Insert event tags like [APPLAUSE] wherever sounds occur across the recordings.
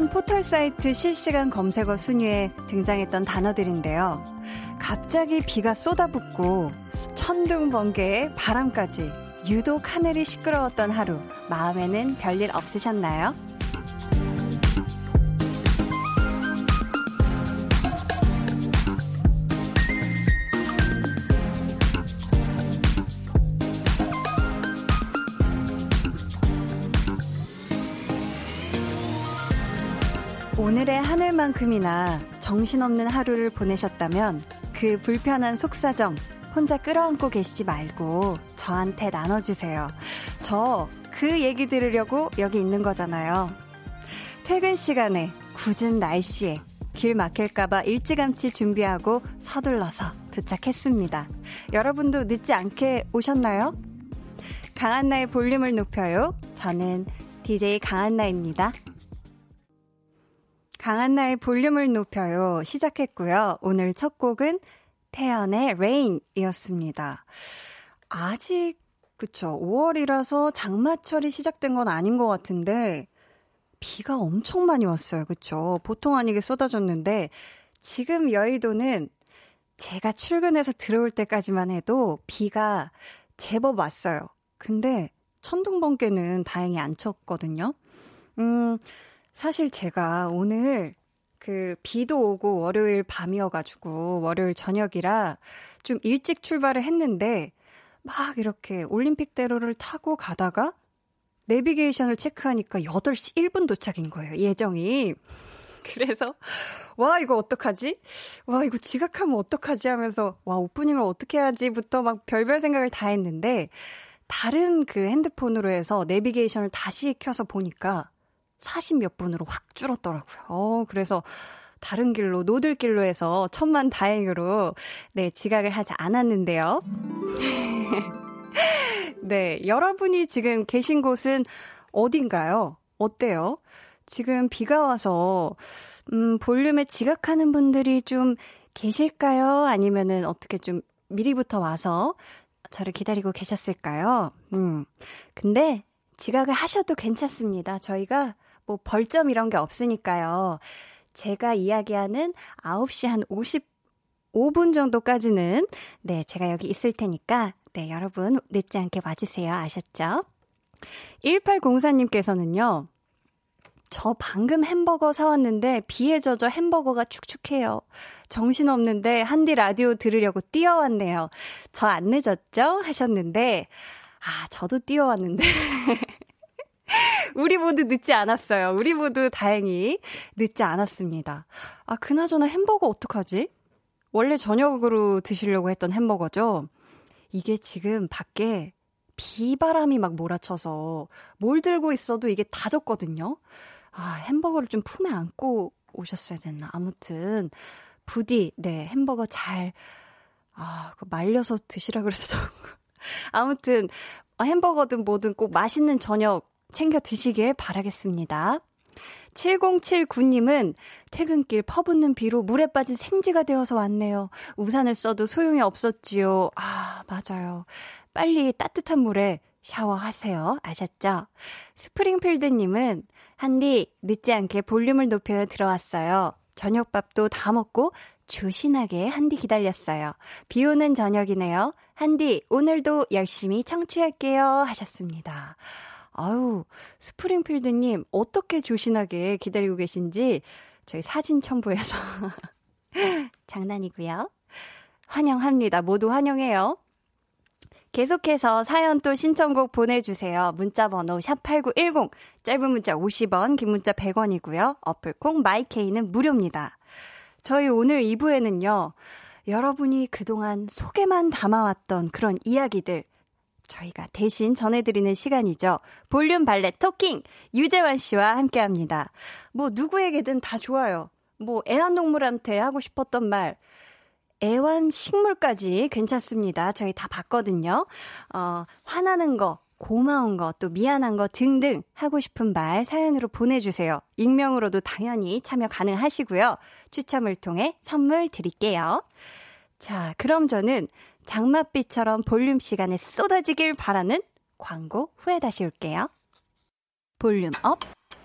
한 포털 사이트 실시간 검색어 순위에 등장했던 단어들인데요. 갑자기 비가 쏟아붓고 천둥 번개에 바람까지 유독 하늘이 시끄러웠던 하루. 마음에는 별일 없으셨나요? 오늘의 하늘만큼이나 정신없는 하루를 보내셨다면 그 불편한 속사정 혼자 끌어안고 계시지 말고 저한테 나눠주세요. 저 그 얘기 들으려고 여기 있는 거잖아요. 퇴근 시간에 굳은 날씨에 길 막힐까봐 일찌감치 준비하고 서둘러서 도착했습니다. 여러분도 늦지 않게 오셨나요? 강한나의 볼륨을 높여요. 저는 DJ 강한나입니다. 강한나의 볼륨을 높여요. 시작했고요. 오늘 첫 곡은 태연의 Rain이었습니다. 아직, 그쵸. 5월이라서 장마철이 시작된 건 아닌 것 같은데, 비가 엄청 많이 왔어요. 그쵸. 보통 아니게 쏟아졌는데, 지금 여의도는 제가 출근해서 들어올 때까지만 해도 비가 제법 왔어요. 근데 천둥 번개는 다행히 안 쳤거든요. 음, 사실 제가 오늘 그 비도 오고 월요일 밤이어가지고 월요일 저녁이라 좀 일찍 출발을 했는데 막 이렇게 올림픽대로를 타고 가다가 내비게이션을 체크하니까 8시 1분 도착인 거예요, 예정이. 그래서, 와, 이거 어떡하지? 와, 이거 지각하면 어떡하지? 하면서, 와, 오프닝을 어떻게 해야지?부터 막 별별 생각을 다 했는데, 다른 그 핸드폰으로 해서 내비게이션을 다시 켜서 보니까 40몇 분으로 확 줄었더라고요. 어, 그래서 다른 길로, 노들길로 해서 천만 다행으로, 네, 지각을 하지 않았는데요. [LAUGHS] 네, 여러분이 지금 계신 곳은 어딘가요? 어때요? 지금 비가 와서, 음, 볼륨에 지각하는 분들이 좀 계실까요? 아니면은 어떻게 좀 미리부터 와서 저를 기다리고 계셨을까요? 음, 근데 지각을 하셔도 괜찮습니다. 저희가 뭐 벌점 이런 게 없으니까요. 제가 이야기하는 9시 한 55분 정도까지는 네, 제가 여기 있을 테니까 네, 여러분 늦지 않게 와주세요. 아셨죠? 1804님께서는요. 저 방금 햄버거 사왔는데 비에 젖어 햄버거가 축축해요. 정신없는데 한디 라디오 들으려고 뛰어왔네요. 저 안 늦었죠? 하셨는데 아, 저도 뛰어왔는데 [LAUGHS] [LAUGHS] 우리 모두 늦지 않았어요. 우리 모두 다행히 늦지 않았습니다. 아, 그나저나 햄버거 어떡하지? 원래 저녁으로 드시려고 했던 햄버거죠? 이게 지금 밖에 비바람이 막 몰아쳐서 뭘 들고 있어도 이게 다 젖거든요? 아, 햄버거를 좀 품에 안고 오셨어야 됐나. 아무튼, 부디, 네, 햄버거 잘, 아, 그 말려서 드시라 그랬어. [LAUGHS] 아무튼, 햄버거든 뭐든 꼭 맛있는 저녁 챙겨 드시길 바라겠습니다. 7079님은 퇴근길 퍼붓는 비로 물에 빠진 생쥐가 되어서 왔네요. 우산을 써도 소용이 없었지요. 아, 맞아요. 빨리 따뜻한 물에 샤워하세요. 아셨죠? 스프링필드님은 한디 늦지 않게 볼륨을 높여 들어왔어요. 저녁밥도 다 먹고 조신하게 한디 기다렸어요. 비 오는 저녁이네요. 한디 오늘도 열심히 청취할게요. 하셨습니다. 아유, 스프링필드님, 어떻게 조신하게 기다리고 계신지 저희 사진 첨부해서. [LAUGHS] 장난이고요. 환영합니다. 모두 환영해요. 계속해서 사연 또 신청곡 보내주세요. 문자번호 샵8910, 짧은 문자 50원, 긴 문자 100원이고요. 어플콩 마이케이는 무료입니다. 저희 오늘 2부에는요, 여러분이 그동안 속에만 담아왔던 그런 이야기들, 저희가 대신 전해드리는 시간이죠. 볼륨 발레 토킹 유재환 씨와 함께합니다. 뭐 누구에게든 다 좋아요. 뭐 애완동물한테 하고 싶었던 말, 애완 식물까지 괜찮습니다. 저희 다 봤거든요. 어, 화나는 거, 고마운 거, 또 미안한 거 등등 하고 싶은 말 사연으로 보내주세요. 익명으로도 당연히 참여 가능하시고요. 추첨을 통해 선물 드릴게요. 자, 그럼 저는 장맛비처럼 볼륨 시간에 쏟아지길 바라는 광고 후에 다시 올게요. volume up,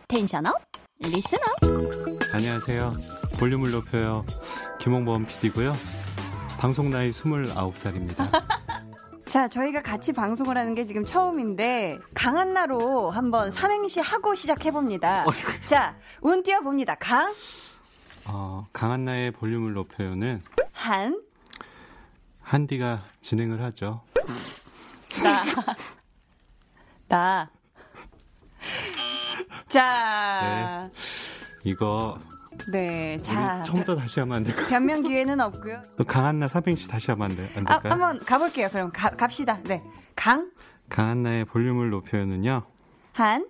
tension up, listener. 안녕하세요. 볼륨을 높여요. 김홍범 PD고요. 방송 나이 29살입니다. [LAUGHS] 자, 저희가 같이 방송을 하는 게 지금 처음인데 강한 나로 한번 삼행시 하고 시작해 봅니다. 어, 자, 운 띄워 봅니다. 강. 어, 강한 나의 볼륨을 높여요는 한 한디가 진행을 하죠. 나. 나. 자. 네. 이거 네, 자. 처음부터 다시 하면 안 될까요? 변명 기회는 없고요. 강한나 삼행시 다시 하면 안, 돼, 안 될까요? 아, 한번 가볼게요. 그럼 가, 갑시다. 네, 강. 강한나의 볼륨을 높여는요. 한.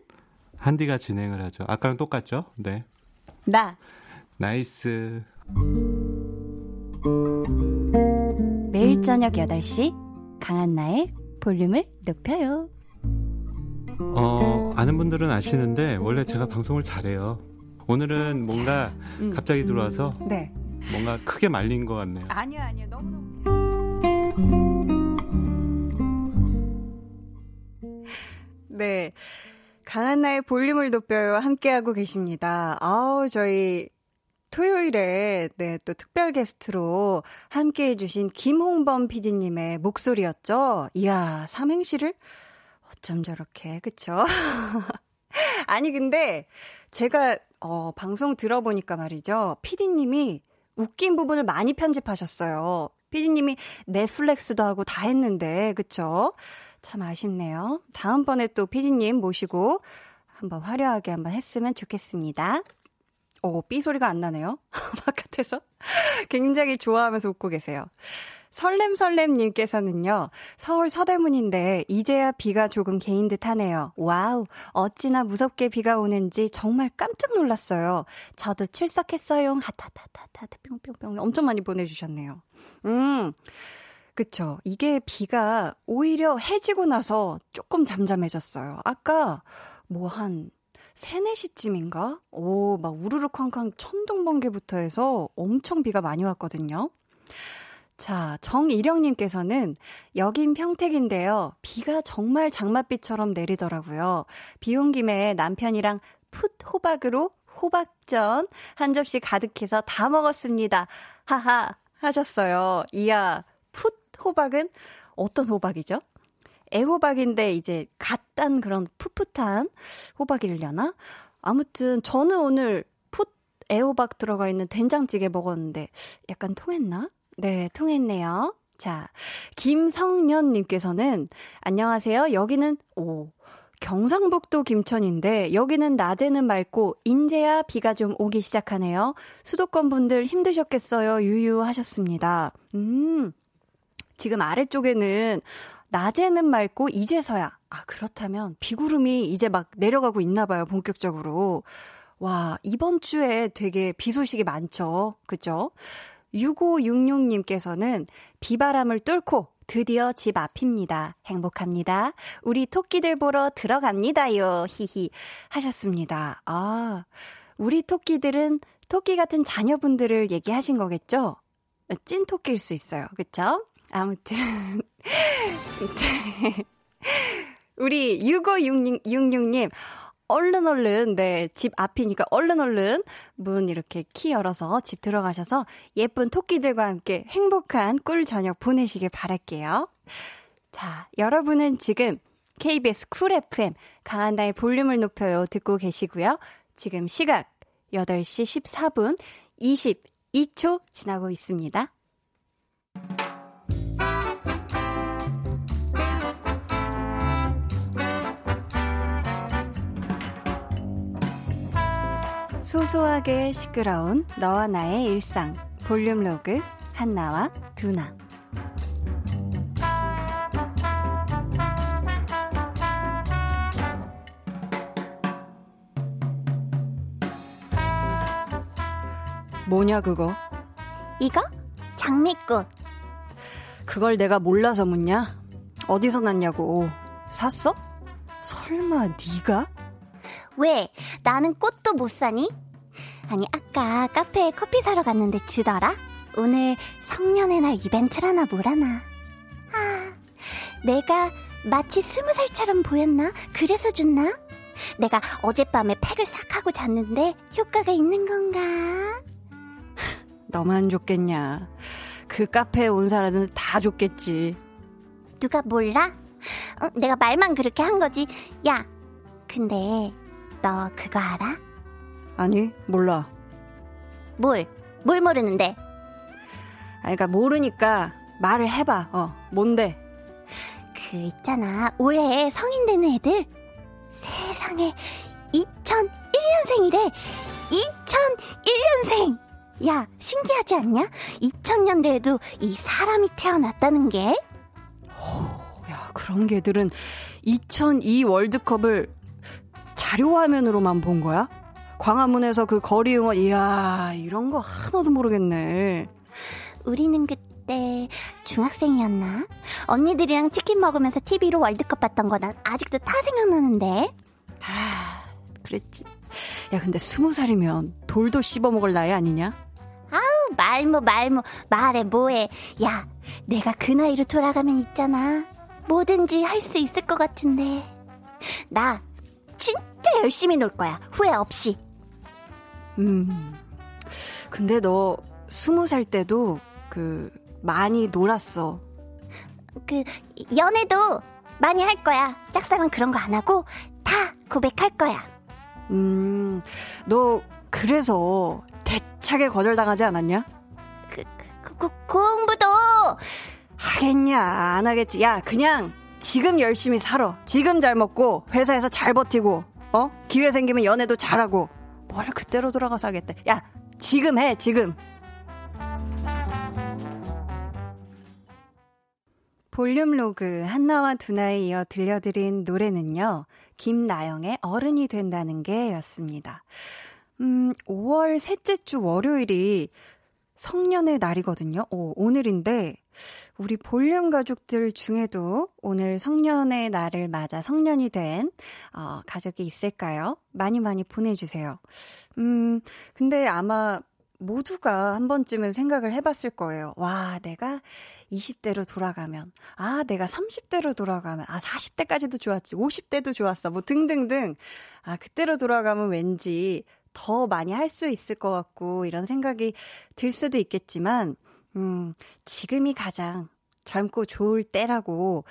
한디가 진행을 하죠. 아까랑 똑같죠? 네. 나. nice. 매일 저녁 8시 강한나의 볼륨을 높여요. 어, 아는 분들은 아시는데 원래 제가 방송을 잘해요. 오늘은 뭔가 음. 갑자기 들어와서 네. 뭔가 크게 말린 것 같네요. 아니요, 아니요. 너무너무 네. 강한 나의 볼륨을 높여요. 함께하고 계십니다. 아우, 저희 토요일에 네, 또 특별 게스트로 함께 해주신 김홍범 PD님의 목소리였죠. 이야, 삼행시를 어쩜 저렇게, 그쵸? [LAUGHS] 아니, 근데 제가, 어, 방송 들어보니까 말이죠. PD님이 웃긴 부분을 많이 편집하셨어요. PD님이 내 flex도 하고 다 했는데, 그쵸? 참 아쉽네요. 다음번에 또 PD님 모시고 한번 화려하게 한번 했으면 좋겠습니다. 오, 삐 소리가 안 나네요. [LAUGHS] 바깥에서. 굉장히 좋아하면서 웃고 계세요. 설렘설렘님께서는요, 서울 서대문인데, 이제야 비가 조금 개인 듯 하네요. 와우, 어찌나 무섭게 비가 오는지 정말 깜짝 놀랐어요. 저도 출석했어요. 하타타타타, 뿅뿅뿅. 엄청 많이 보내주셨네요. 음. 그쵸. 이게 비가 오히려 해지고 나서 조금 잠잠해졌어요. 아까 뭐 한 3, 4시쯤인가? 오, 막 우르르 쾅쾅 천둥 번개부터 해서 엄청 비가 많이 왔거든요. 자, 정일영님께서는 여긴 평택인데요. 비가 정말 장맛비처럼 내리더라고요. 비 온 김에 남편이랑 풋 호박으로 호박전 한 접시 가득해서 다 먹었습니다. 하하 하셨어요. 이야, 풋 호박은 어떤 호박이죠? 애호박인데 이제 갓단 그런 풋풋한 호박이려나? 아무튼 저는 오늘 풋 애호박 들어가 있는 된장찌개 먹었는데 약간 통했나? 네, 통했네요. 자, 김성년님께서는 안녕하세요. 여기는 오 경상북도 김천인데 여기는 낮에는 맑고 인제야 비가 좀 오기 시작하네요. 수도권 분들 힘드셨겠어요. 유유하셨습니다. 음. 지금 아래쪽에는 낮에는 맑고 이제서야 아 그렇다면 비구름이 이제 막 내려가고 있나 봐요. 본격적으로. 와, 이번 주에 되게 비 소식이 많죠. 그죠? 6566님께서는 비바람을 뚫고 드디어 집 앞입니다. 행복합니다. 우리 토끼들 보러 들어갑니다요. 히히. 하셨습니다. 아, 우리 토끼들은 토끼 같은 자녀분들을 얘기하신 거겠죠? 찐 토끼일 수 있어요. 그쵸? 아무튼. [LAUGHS] 우리 6566님, 얼른 얼른 네, 집 앞이니까 얼른 얼른 문 이렇게 키 열어서 집 들어가셔서 예쁜 토끼들과 함께 행복한 꿀 저녁 보내시길 바랄게요. 자, 여러분은 지금 KBS 쿨 FM 강한나의 볼륨을 높여요 듣고 계시고요. 지금 시각 8시 14분 22초 지나고 있습니다. 소소하게 시끄러운 너와 나의 일상 볼륨 로그 한나와 두나 뭐냐 그거? 이거? 장미꽃. 그걸 내가 몰라서 묻냐? 어디서 났냐고. 샀어? 설마 네가? 왜? 나는 꽃도 못 사니? 아니, 아까 카페에 커피 사러 갔는데 주더라? 오늘 성년의 날 이벤트라나 뭐라나. 아, 내가 마치 스무 살처럼 보였나? 그래서 줬나? 내가 어젯밤에 팩을 싹 하고 잤는데 효과가 있는 건가? 너만 좋겠냐. 그 카페에 온 사람은 다 좋겠지. 누가 몰라? 어, 내가 말만 그렇게 한 거지. 야, 근데 너 그거 알아? 아니, 몰라. 뭘? 뭘 모르는데? 아니, 그러니까 모르니까 말을 해봐. 어, 뭔데? 그 있잖아. 올해 성인 되는 애들 세상에 2001년생이래. 2001년생. 야, 신기하지 않냐? 2000년대에도 이 사람이 태어났다는 게. 야, 그런 개들은 2002 월드컵을 자료 화면으로만 본 거야? 광화문에서 그 거리 응원, 이야, 이런 거 하나도 모르겠네. 우리는 그때 중학생이었나? 언니들이랑 치킨 먹으면서 TV로 월드컵 봤던 거 난 아직도 다 생각나는데. 아, 그랬지. 야, 근데 스무 살이면 돌도 씹어 먹을 나이 아니냐? 아우, 말모, 말모, 말해, 뭐해. 야, 내가 그 나이로 돌아가면 있잖아. 뭐든지 할 수 있을 것 같은데. 나 진짜 열심히 놀 거야. 후회 없이. 음. 근데 너 스무 살 때도 그 많이 놀았어. 그 연애도 많이 할 거야. 짝사랑 그런 거 안 하고 다 고백할 거야. 음. 너 그래서 대차게 거절당하지 않았냐? 그, 그, 그 공부도 하겠냐 안 하겠지. 야 그냥 지금 열심히 살아. 지금 잘 먹고 회사에서 잘 버티고 어 기회 생기면 연애도 잘하고 뭘 그때로 돌아가서 하겠대. 야 지금 해 지금. 볼륨 로그 한나와 두나에 이어 들려드린 노래는요. 김나영의 어른이 된다는 게 였습니다. 음, 5월 셋째 주 월요일이 성년의 날이거든요. 오, 오늘인데 우리 볼륨 가족들 중에도 오늘 성년의 날을 맞아 성년이 된 어, 가족이 있을까요? 많이 많이 보내주세요. 음, 근데 아마 모두가 한 번쯤은 생각을 해봤을 거예요. 와, 내가 20대로 돌아가면, 아, 내가 30대로 돌아가면, 아, 40대까지도 좋았지, 50대도 좋았어, 뭐 등등등. 아, 그때로 돌아가면 왠지 더 많이 할 수 있을 것 같고, 이런 생각이 들 수도 있겠지만, 음, 지금이 가장 젊고 좋을 때라고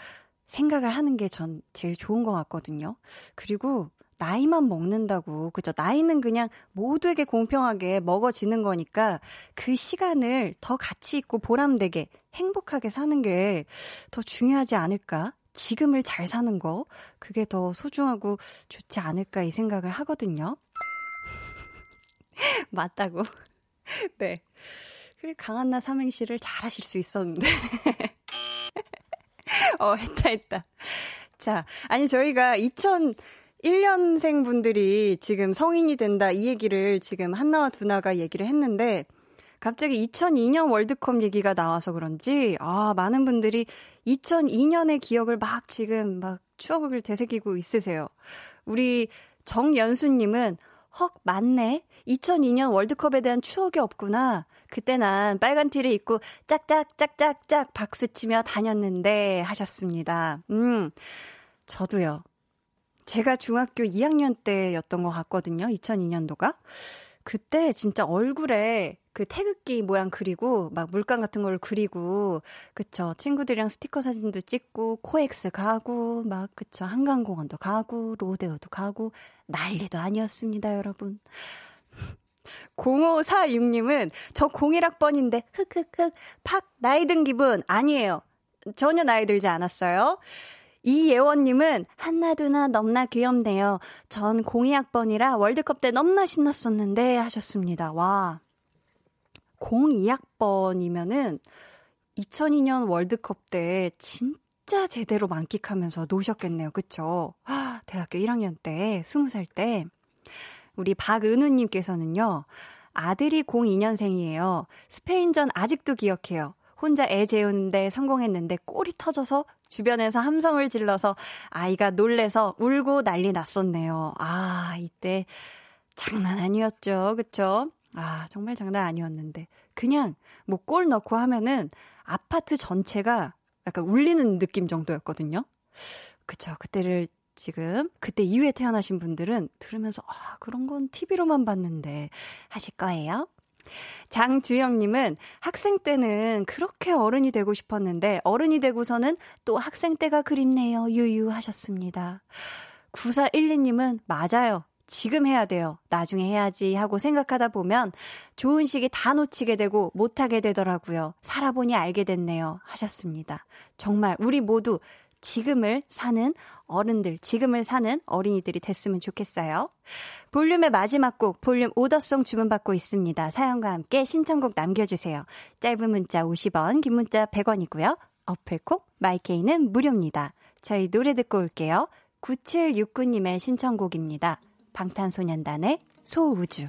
생각을 하는 게 전 제일 좋은 것 같거든요. 그리고 나이만 먹는다고, 그죠? 나이는 그냥 모두에게 공평하게 먹어지는 거니까 그 시간을 더 가치 있고 보람되게 행복하게 사는 게 더 중요하지 않을까? 지금을 잘 사는 거, 그게 더 소중하고 좋지 않을까 이 생각을 하거든요. [LAUGHS] 맞다고. [LAUGHS] 네. 그리고 강한나 삼행시를 잘 하실 수 있었는데. [LAUGHS] 어, 했다, 했다. 자, 아니, 저희가 2001년생 분들이 지금 성인이 된다 이 얘기를 지금 한나와 두나가 얘기를 했는데, 갑자기 2002년 월드컵 얘기가 나와서 그런지, 아, 많은 분들이 2002년의 기억을 막 지금 막 추억을 되새기고 있으세요. 우리 정연수님은, 헉, 맞네. 2002년 월드컵에 대한 추억이 없구나. 그때 난 빨간 티를 입고 짝짝짝짝짝 박수치며 다녔는데 하셨습니다. 음, 저도요. 제가 중학교 2학년 때였던 것 같거든요. 2002년도가. 그때 진짜 얼굴에 그 태극기 모양 그리고 막 물감 같은 걸 그리고 그쵸 친구들이랑 스티커 사진도 찍고 코엑스 가고 막 그쵸 한강공원도 가고 로데오도 가고 난리도 아니었습니다 여러분 [LAUGHS] 0546님은 저 01학번인데 흑흑흑 팍 나이 든 기분 아니에요. 전혀 나이 들지 않았어요. 이예원님은 한나두나 넘나 귀엽네요. 전 02학번이라 월드컵 때 넘나 신났었는데 하셨습니다. 와. 02학번이면은 2002년 월드컵 때 진짜 제대로 만끽하면서 노셨겠네요. 그쵸? [GASPS] 대학교 1학년 때, 20살 때. 우리 박은우님께서는요, 아들이 02년생이에요. 스페인전 아직도 기억해요. 혼자 애 재우는데 성공했는데 꼴이 터져서 주변에서 함성을 질러서 아이가 놀래서 울고 난리 났었네요. 아, 이때 장난 아니었죠. 그쵸? 아, 정말 장난 아니었는데. 그냥 뭐 골 넣고 하면은 아파트 전체가 약간 울리는 느낌 정도였거든요. 그쵸. 그때를 지금 그때 이후에 태어나신 분들은 들으면서 아, 그런 건 TV로만 봤는데 하실 거예요. 장주영님은 학생 때는 그렇게 어른이 되고 싶었는데 어른이 되고서는 또 학생 때가 그립네요. 유유 하셨습니다. 9412님은 맞아요. 지금 해야 돼요. 나중에 해야지 하고 생각하다 보면 좋은 시기 다 놓치게 되고 못하게 되더라고요. 살아보니 알게 됐네요. 하셨습니다. 정말 우리 모두 지금을 사는 어른들, 지금을 사는 어린이들이 됐으면 좋겠어요. 볼륨의 마지막 곡, 볼륨 오더송 주문받고 있습니다. 사연과 함께 신청곡 남겨주세요. 짧은 문자 50원, 긴 문자 100원이고요. 어플콕, 마이케이는 무료입니다. 저희 노래 듣고 올게요. 9769님의 신청곡입니다. 방탄소년단의 소우주.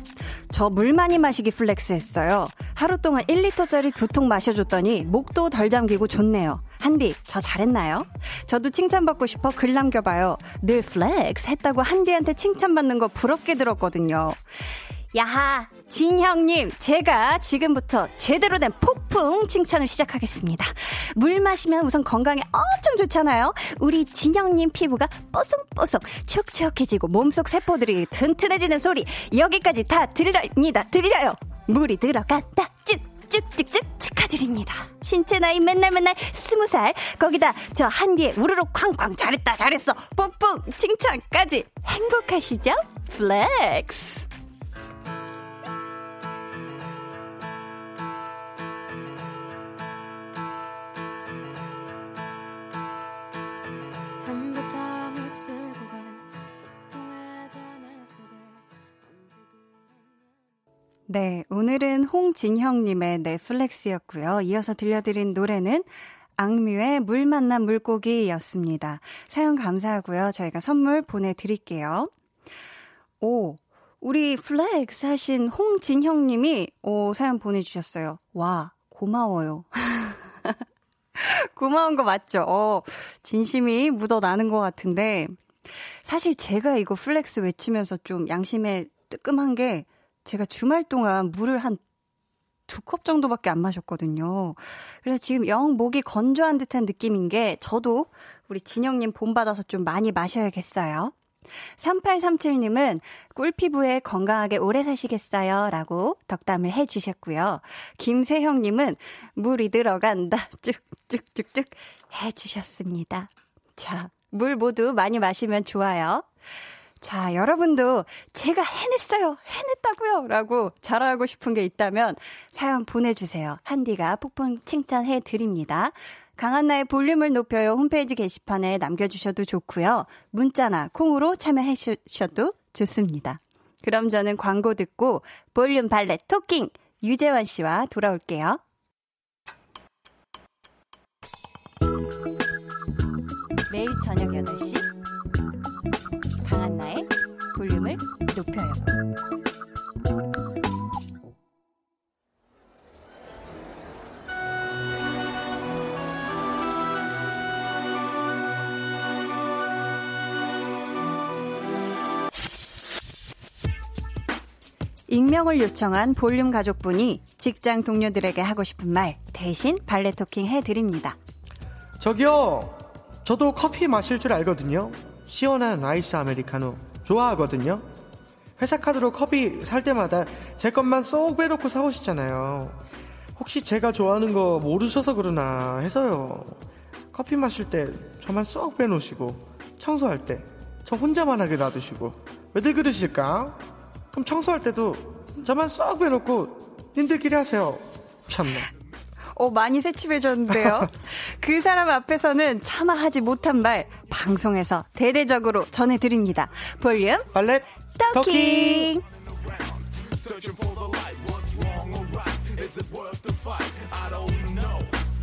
저 물 많이 마시기 flex 했어요. 하루 동안 1리터짜리 두 통 마셔줬더니 목도 덜 잠기고 좋네요. 한디, 저 잘했나요? 저도 칭찬받고 싶어 글 남겨봐요. 늘 flex 했다고 한디한테 칭찬받는 거 부럽게 들었거든요. 야하, 진형님, 제가 지금부터 제대로 된 폭풍 칭찬을 시작하겠습니다. 물 마시면 우선 건강에 엄청 좋잖아요. 우리 진형님 피부가 뽀송뽀송 촉촉해지고 몸속 세포들이 튼튼해지는 소리 여기까지 다 들립니다. 들려요. 물이 들어갔다. 쭉 쭉쭉쭉 축하드립니다. 신체 나이 맨날 맨날 스무 살 거기다 저 한디에 우르르 쾅쾅 잘했다 잘했어 폭풍 칭찬까지 행복하시죠? flex. 네, 오늘은 홍진형님의 내 flex였고요. 이어서 들려드린 노래는 악뮤의 물 만난 물고기였습니다. 사연 감사하고요. 저희가 선물 보내드릴게요. 오, 우리 flex 하신 홍진형님이 오, 사연 보내주셨어요. 와, 고마워요. [LAUGHS] 고마운 거 맞죠? 어, 진심이 묻어나는 것 같은데, 사실 제가 이거 flex 외치면서 좀 양심에 뜨끔한 게, 제가 주말 동안 물을 한 두 컵 정도밖에 안 마셨거든요. 그래서 지금 영 목이 건조한 듯한 느낌인 게 저도 우리 진영님 본받아서 좀 많이 마셔야겠어요. 3837님은 꿀피부에 건강하게 오래 사시겠어요? 라고 덕담을 해주셨고요. 김세형님은 물이 들어간다. [LAUGHS] 쭉쭉쭉쭉 해주셨습니다. 자, 물 모두 많이 마시면 좋아요. 자, 여러분도 제가 해냈어요! 해냈다고요! 라고 자랑하고 싶은 게 있다면 사연 보내주세요. 한디가 폭풍 칭찬해 드립니다. 강한나의 볼륨을 높여요 홈페이지 게시판에 남겨주셔도 좋고요. 문자나 콩으로 참여해 주셔도 좋습니다. 그럼 저는 광고 듣고 볼륨 발레 토킹 유재환 씨와 돌아올게요. 매일 저녁 8시 익명을 요청한 볼륨 가족분이 직장 동료들에게 하고 싶은 말 대신 발레 토킹 해드립니다. 저기요, 저도 커피 마실 줄 알거든요. 시원한 아이스 아메리카노 좋아하거든요. 회사 카드로 커피 살 때마다 제 것만 쏙 빼놓고 사오시잖아요. 혹시 제가 좋아하는 거 모르셔서 그러나 해서요. 커피 마실 때 저만 쏙 빼놓으시고 청소할 때 저 혼자만 하게 놔두시고 왜들 그러실까? 그럼 청소할 때도 저만 쏙 빼놓고 님들끼리 하세요. 참나. 어, 많이 새침해졌는데요. [LAUGHS] 그 사람 앞에서는 차마 하지 못한 말 방송에서 대대적으로 전해드립니다. 볼륨 발렛 토킹.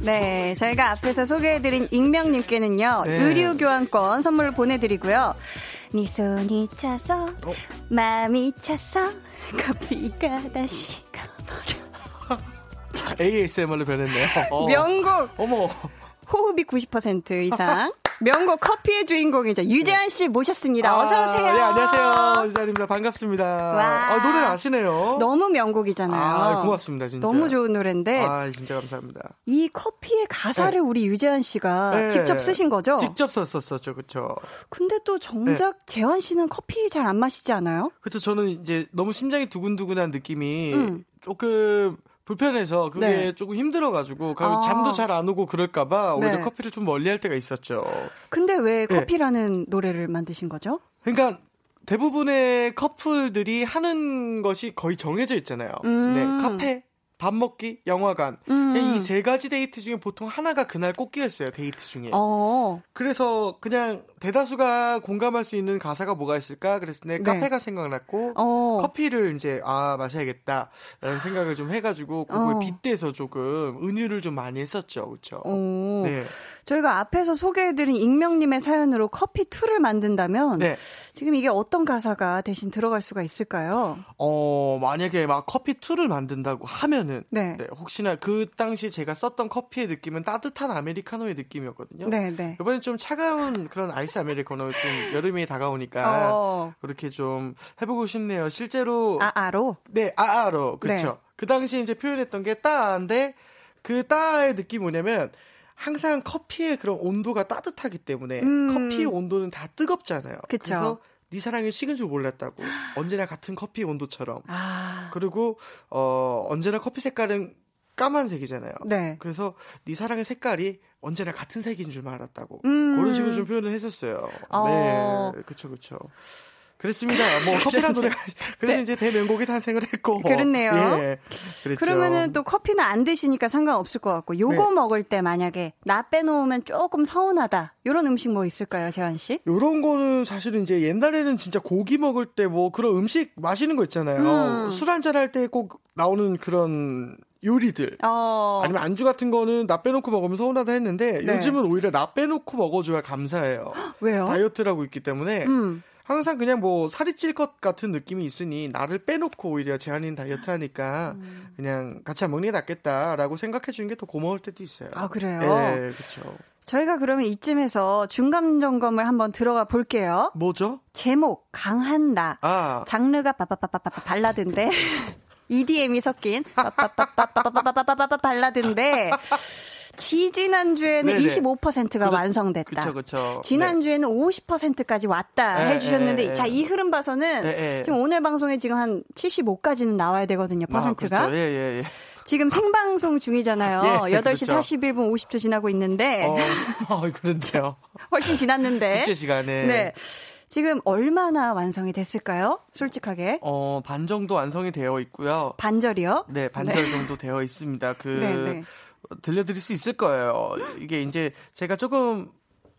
네, 저희가 앞에서 소개해드린 익명님께는요, 네. 의류 교환권 선물로 보내드리고요. 네 손이 차서, 어? 마음이 차서, 커피가 다시 [LAUGHS] 가버려. ASMR로 변했네요. 어. 명곡! 어머. 호흡이 90% 이상. [LAUGHS] 명곡 커피의 주인공이죠. 유재한 씨 모셨습니다. 아, 어서 오세요. 네, 안녕하세요. 유재한입니다. 반갑습니다. 와. 아, 노래 아시네요. 너무 명곡이잖아요. 아, 고맙습니다. 진짜. 너무 좋은 노래인데. 아, 진짜 감사합니다. 이 커피의 가사를 네. 우리 유재한 씨가 네. 직접 쓰신 거죠? 직접 썼었죠. 그렇죠. 근데 또 정작 네. 재환 씨는 커피 잘 안 마시지 않아요? 그렇죠. 저는 이제 너무 심장이 두근두근한 느낌이 음. 조금 불편해서 그게 네. 조금 힘들어가지고 아. 잠도 잘 안 오고 그럴까봐 오히려 네. 커피를 좀 멀리할 때가 있었죠. 근데 왜 네. 커피라는 노래를 만드신 거죠? 그러니까 대부분의 커플들이 하는 것이 거의 정해져 있잖아요. 음. 네, 카페, 밥 먹기, 영화관. 음. 이세 가지 데이트 중에 보통 하나가 그날 꽂기였어요, 데이트 중에. 어. 그래서 그냥 대다수가 공감할 수 있는 가사가 뭐가 있을까? 그랬을 때 네. 카페가 생각났고, 어. 커피를 이제, 아, 마셔야겠다 라는 생각을 좀 해가지고, 그거에 어. 빗대서 조금 은유를 좀 많이 했었죠. 그쵸. 네. 저희가 앞에서 소개해드린 익명님의 사연으로 커피 2를 만든다면, 네. 지금 이게 어떤 가사가 대신 들어갈 수가 있을까요? 어, 만약에 막 커피 2를 만든다고 하면 은, 네. 네. 혹시나 그 당시 제가 썼던 커피의 느낌은 따뜻한 아메리카노의 느낌이었거든요. 네, 네. 이번엔 좀 차가운 그런 아이스 아메리카노 좀 여름이 다가오니까 어. 그렇게 좀 해보고 싶네요. 실제로 아아로 네 아아로 그렇죠. 네. 그 당시 이제 표현했던 게 따인데 그 따의 느낌이 뭐냐면 항상 커피의 그런 온도가 따뜻하기 때문에 음. 커피의 온도는 다 뜨겁잖아요. 그쵸. 그래서 네 사랑이 식은 줄 몰랐다고. 언제나 같은 커피 온도처럼. 아. 그리고 어 언제나 커피 색깔은 까만색이잖아요. 네. 그래서 네 사랑의 색깔이 언제나 같은 색인 줄 알았다고. 음. 그런 식으로 좀 표현을 했었어요. 어. 네. 그쵸, 그쵸. 그렇습니다. 뭐 [LAUGHS] 커피란 노래가 그래서 네. 이제 대명곡이 탄생을 했고. 그렇네요. 예. 그랬죠. 그러면은 또 커피는 안 드시니까 상관없을 것 같고 요거 네. 먹을 때 만약에 나 빼놓으면 조금 서운하다. 요런 음식 뭐 있을까요, 재환 씨? 요런 거는 사실은 이제 옛날에는 진짜 고기 먹을 때 뭐 그런 음식 마시는 거 있잖아요. 음. 술 한잔 할 때 꼭 나오는 그런 요리들 어. 아니면 안주 같은 거는 나 빼놓고 먹으면 서운하다 했는데 네. 요즘은 오히려 나 빼놓고 먹어줘야 감사해요. [GASPS] 왜요? 다이어트라고 있기 때문에 음. 항상 그냥 뭐 살이 찔 것 같은 느낌이 있으니 나를 빼놓고 오히려 제한인 다이어트 하니까 음. 그냥 같이 안 먹는 게 낫겠다라고 생각해 주는 게 더 고마울 때도 있어요. 아 그래요? 네, 그렇죠. 저희가 그러면 이쯤에서 중간 점검을 한번 들어가 볼게요. 뭐죠? 제목 강한 나. 아. 장르가 빠빠빠빠빠 발라드인데 [LAUGHS] [LAUGHS] EDM이 섞인 빠빠빠빠빠빠빠빠빠 발라드인데 지지난주에는 네네. 25%가 그 완성됐다. 그쵸, 그쵸. 지난주에는 네. 50%까지 왔다 네, 해주셨는데, 네, 자, 이 흐름 봐서는 네, 네. 지금 오늘 방송에 지금 한 75까지는 나와야 되거든요, 아, 퍼센트가. 아, 예, 예, 예. 지금 생방송 중이잖아요. 예, 8시 그렇죠. 41분 50초 지나고 있는데. 어, 어 그런데요. [LAUGHS] 훨씬 지났는데. 국제 시간에. 네. 지금 얼마나 완성이 됐을까요? 솔직하게. 어, 반 정도 완성이 되어 있고요. 반절이요? 네, 반절 네. 정도 되어 있습니다. 그, 네, 네. 들려드릴 수 있을 거예요. 이게 이제 제가 조금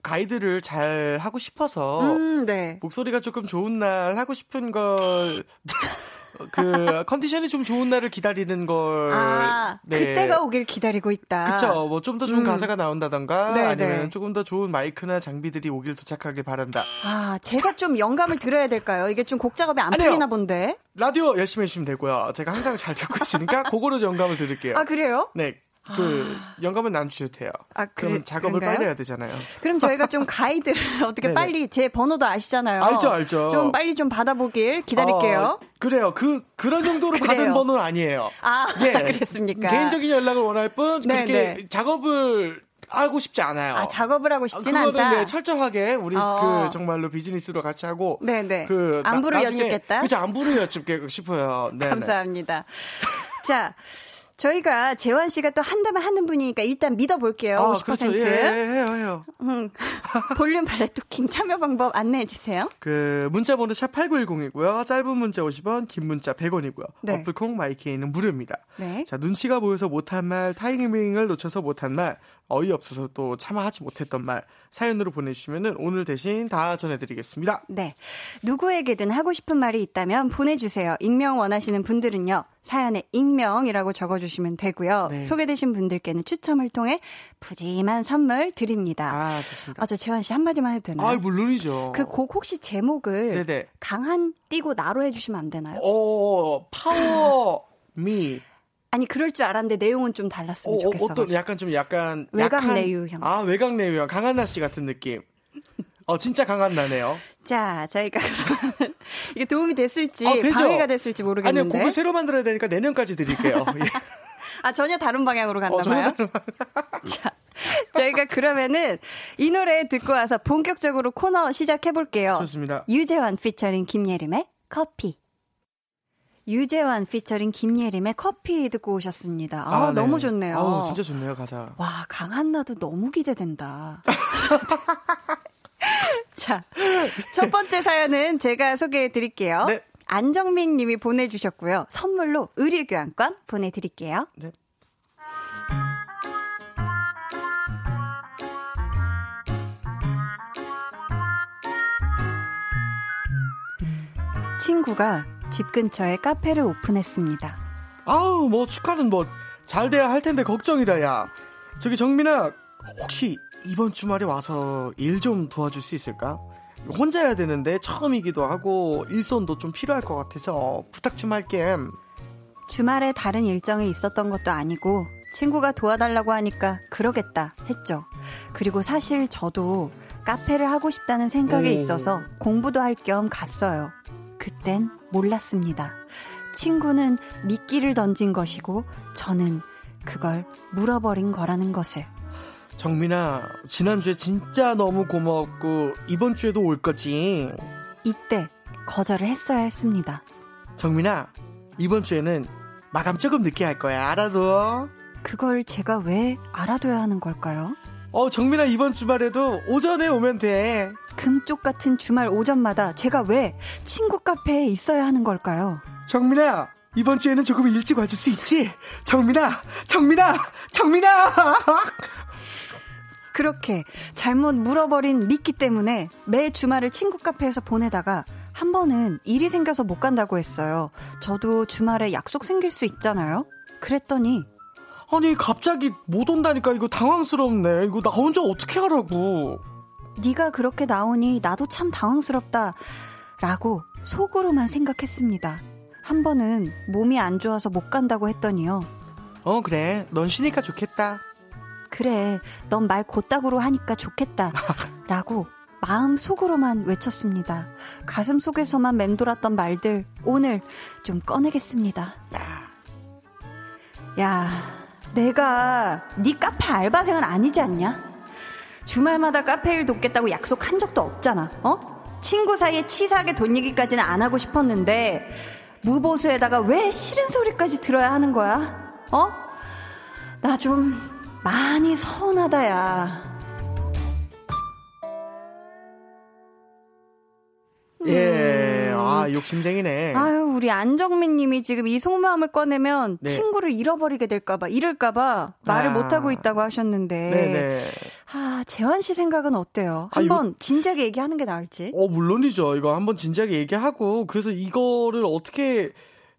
가이드를 잘 하고 싶어서 음, 네. 목소리가 조금 좋은 날 하고 싶은 걸. [LAUGHS] 그 컨디션이 좀 좋은 날을 기다리는 걸 아, 네. 그때가 오길 기다리고 있다. 그쵸. 뭐좀 더 좋은 음. 가사가 나온다던가 네, 아니면 네. 조금 더 좋은 마이크나 장비들이 오길 도착하길 바란다. 아, 제가 좀 영감을 들어야 될까요? 이게 좀 곡 작업이 안 풀리나 본데. 라디오 열심히 해주시면 되고요. 제가 항상 잘 듣고 있으니까 [LAUGHS] 그거로 영감을 드릴게요. 아, 그래요? 네. 그 아. 영감은 안 주셔도 돼요. 아, 그래, 그러면 작업을 그런가요? 빨리 해야 되잖아요. 그럼 저희가 좀 가이드를 [LAUGHS] 어떻게 빨리 제 번호도 아시잖아요. 알죠, 알죠. 좀 빨리 좀 받아보길 기다릴게요. 어, 그래요. 그 그런 정도로 [LAUGHS] 받은 번호는 아니에요. 아, 예. [LAUGHS] 그랬습니까? 개인적인 연락을 원할 뿐 네, 그렇게 네. 작업을 하고 싶지 않아요. 아, 작업을 하고 싶진 아, 않다. 네, 철저하게 우리 어. 그 정말로 비즈니스로 같이 하고 네네. 네. 그 안부를 나, 여쭙겠다. 그죠 안부를 여쭙게 싶어요. 네 감사합니다. 자, 저희가 재환 씨가 또 한다면 하는 분이니까 일단 믿어볼게요. 아, 50%. 그렇죠. 예, 해요, 해요. 음, [LAUGHS] 볼륨 발레토킹 참여 방법 안내해 주세요. 그 문자 번호 샵 #8910이고요. 짧은 문자 50원, 긴 문자 100원이고요. 네. 어플 콩 마이케이는 무료입니다. 네. 자 눈치가 보여서 못한 말, 타이밍을 놓쳐서 못한 말, 어이없어서 또 참아하지 못했던 말 사연으로 보내주시면 오늘 대신 다 전해드리겠습니다. 네. 누구에게든 하고 싶은 말이 있다면 보내주세요. 익명 원하시는 분들은요. 사연에 익명이라고 적어주시면 되고요. 네. 소개되신 분들께는 추첨을 통해 푸짐한 선물 드립니다. 아, 좋습니다. 아, 저 재환 씨 한마디만 해도 되나요? 아, 물론이죠. 그 곡 혹시 제목을 네네. 강한 띄고 나로 해주시면 안 되나요? 오, 파워 [LAUGHS] 미. 아니 그럴 줄 알았는데 내용은 좀 달랐으면 어, 좋겠어. 어떤 약간 좀 약간 외곽 약한, 내유형. 아 외곽 내유형 강한나 씨 같은 느낌. 어 진짜 강한나네요. [LAUGHS] 자 저희가 [LAUGHS] 이게 도움이 됐을지 어, 방해가 됐을지 모르겠는데. 아니요 곡을 새로 만들어야 되니까 내년까지 드릴게요. [LAUGHS] 예. 아 전혀 다른 방향으로 갔나 어, 봐요. 다른 자 저희가 그러면은 이 노래 듣고 와서 본격적으로 코너 시작해 볼게요. 좋습니다. 유재환 피처링 김예림의 커피. 유재환 피처링 김예림의 커피 듣고 오셨습니다. 아, 아 네. 너무 좋네요. 아 진짜 좋네요, 가사. 와, 강한나도 너무 기대된다. [LAUGHS] 자, 첫 번째 사연은 제가 소개해 드릴게요. 네. 안정민 님이 보내주셨고요. 선물로 의류교환권 보내드릴게요. 네. 친구가 집 근처에 카페를 오픈했습니다. 아우, 뭐 축하는 뭐 잘 돼야 할 텐데 걱정이다, 야. 저기 정민아, 혹시 이번 주말에 와서 일 좀 도와줄 수 있을까? 혼자 해야 되는데 처음이기도 하고 일손도 좀 필요할 것 같아서 부탁 좀 할게. 주말에 다른 일정이 있었던 것도 아니고 친구가 도와달라고 하니까 그러겠다 했죠. 그리고 사실 저도 카페를 하고 싶다는 생각에 오. 있어서 공부도 할 겸 갔어요. 그땐 몰랐습니다. 친구는 미끼를 던진 것이고 저는 그걸 물어버린 거라는 것을. 정민아, 지난주에 진짜 너무 고마웠고 이번 주에도 올 거지. 이때 거절을 했어야 했습니다. 정민아, 이번 주에는 마감 조금 늦게 할 거야. 알아둬. 그걸 제가 왜 알아둬야 하는 걸까요? 어, 정민아 이번 주말에도 오전에 오면 돼. 금쪽 같은 주말 오전마다 제가 왜 친구 카페에 있어야 하는 걸까요? 정민아, 이번 주에는 조금 일찍 와줄 수 있지? 정민아, 정민아, 정민아! [LAUGHS] 그렇게 잘못 물어버린 미끼 때문에 매 주말을 친구 카페에서 보내다가 한 번은 일이 생겨서 못 간다고 했어요. 저도 주말에 약속 생길 수 있잖아요? 그랬더니 아니 갑자기 못 온다니까 이거 당황스럽네. 이거 나 혼자 어떻게 하라고. 네가 그렇게 나오니 나도 참 당황스럽다. 라고 속으로만 생각했습니다. 한 번은 몸이 안 좋아서 못 간다고 했더니요. 어, 그래. 넌 쉬니까 좋겠다. 그래. 넌 말 곧다구로 하니까 좋겠다. [LAUGHS] 라고 마음 속으로만 외쳤습니다. 가슴 속에서만 맴돌았던 말들 오늘 좀 꺼내겠습니다. 야, 내가 네 카페 알바생은 아니지 않냐? 주말마다 카페 일 돕겠다고 약속한 적도 없잖아. 어? 친구 사이에 치사하게 돈 얘기까지는 안 하고 싶었는데 무보수에다가 왜 싫은 소리까지 들어야 하는 거야? 어? 나 좀 많이 서운하다 야. 예, 아, 욕심쟁이네. 아유, 우리 안정민 님이 지금 이 속마음을 꺼내면 네. 친구를 잃어버리게 될까봐, 잃을까봐 말을 아. 못하고 있다고 하셨는데. 네네. 아, 재환 씨 생각은 어때요? 아, 한번 아, 진지하게 얘기하는 게 나을지? 어, 물론이죠. 이거 한번 진지하게 얘기하고, 그래서 이거를 어떻게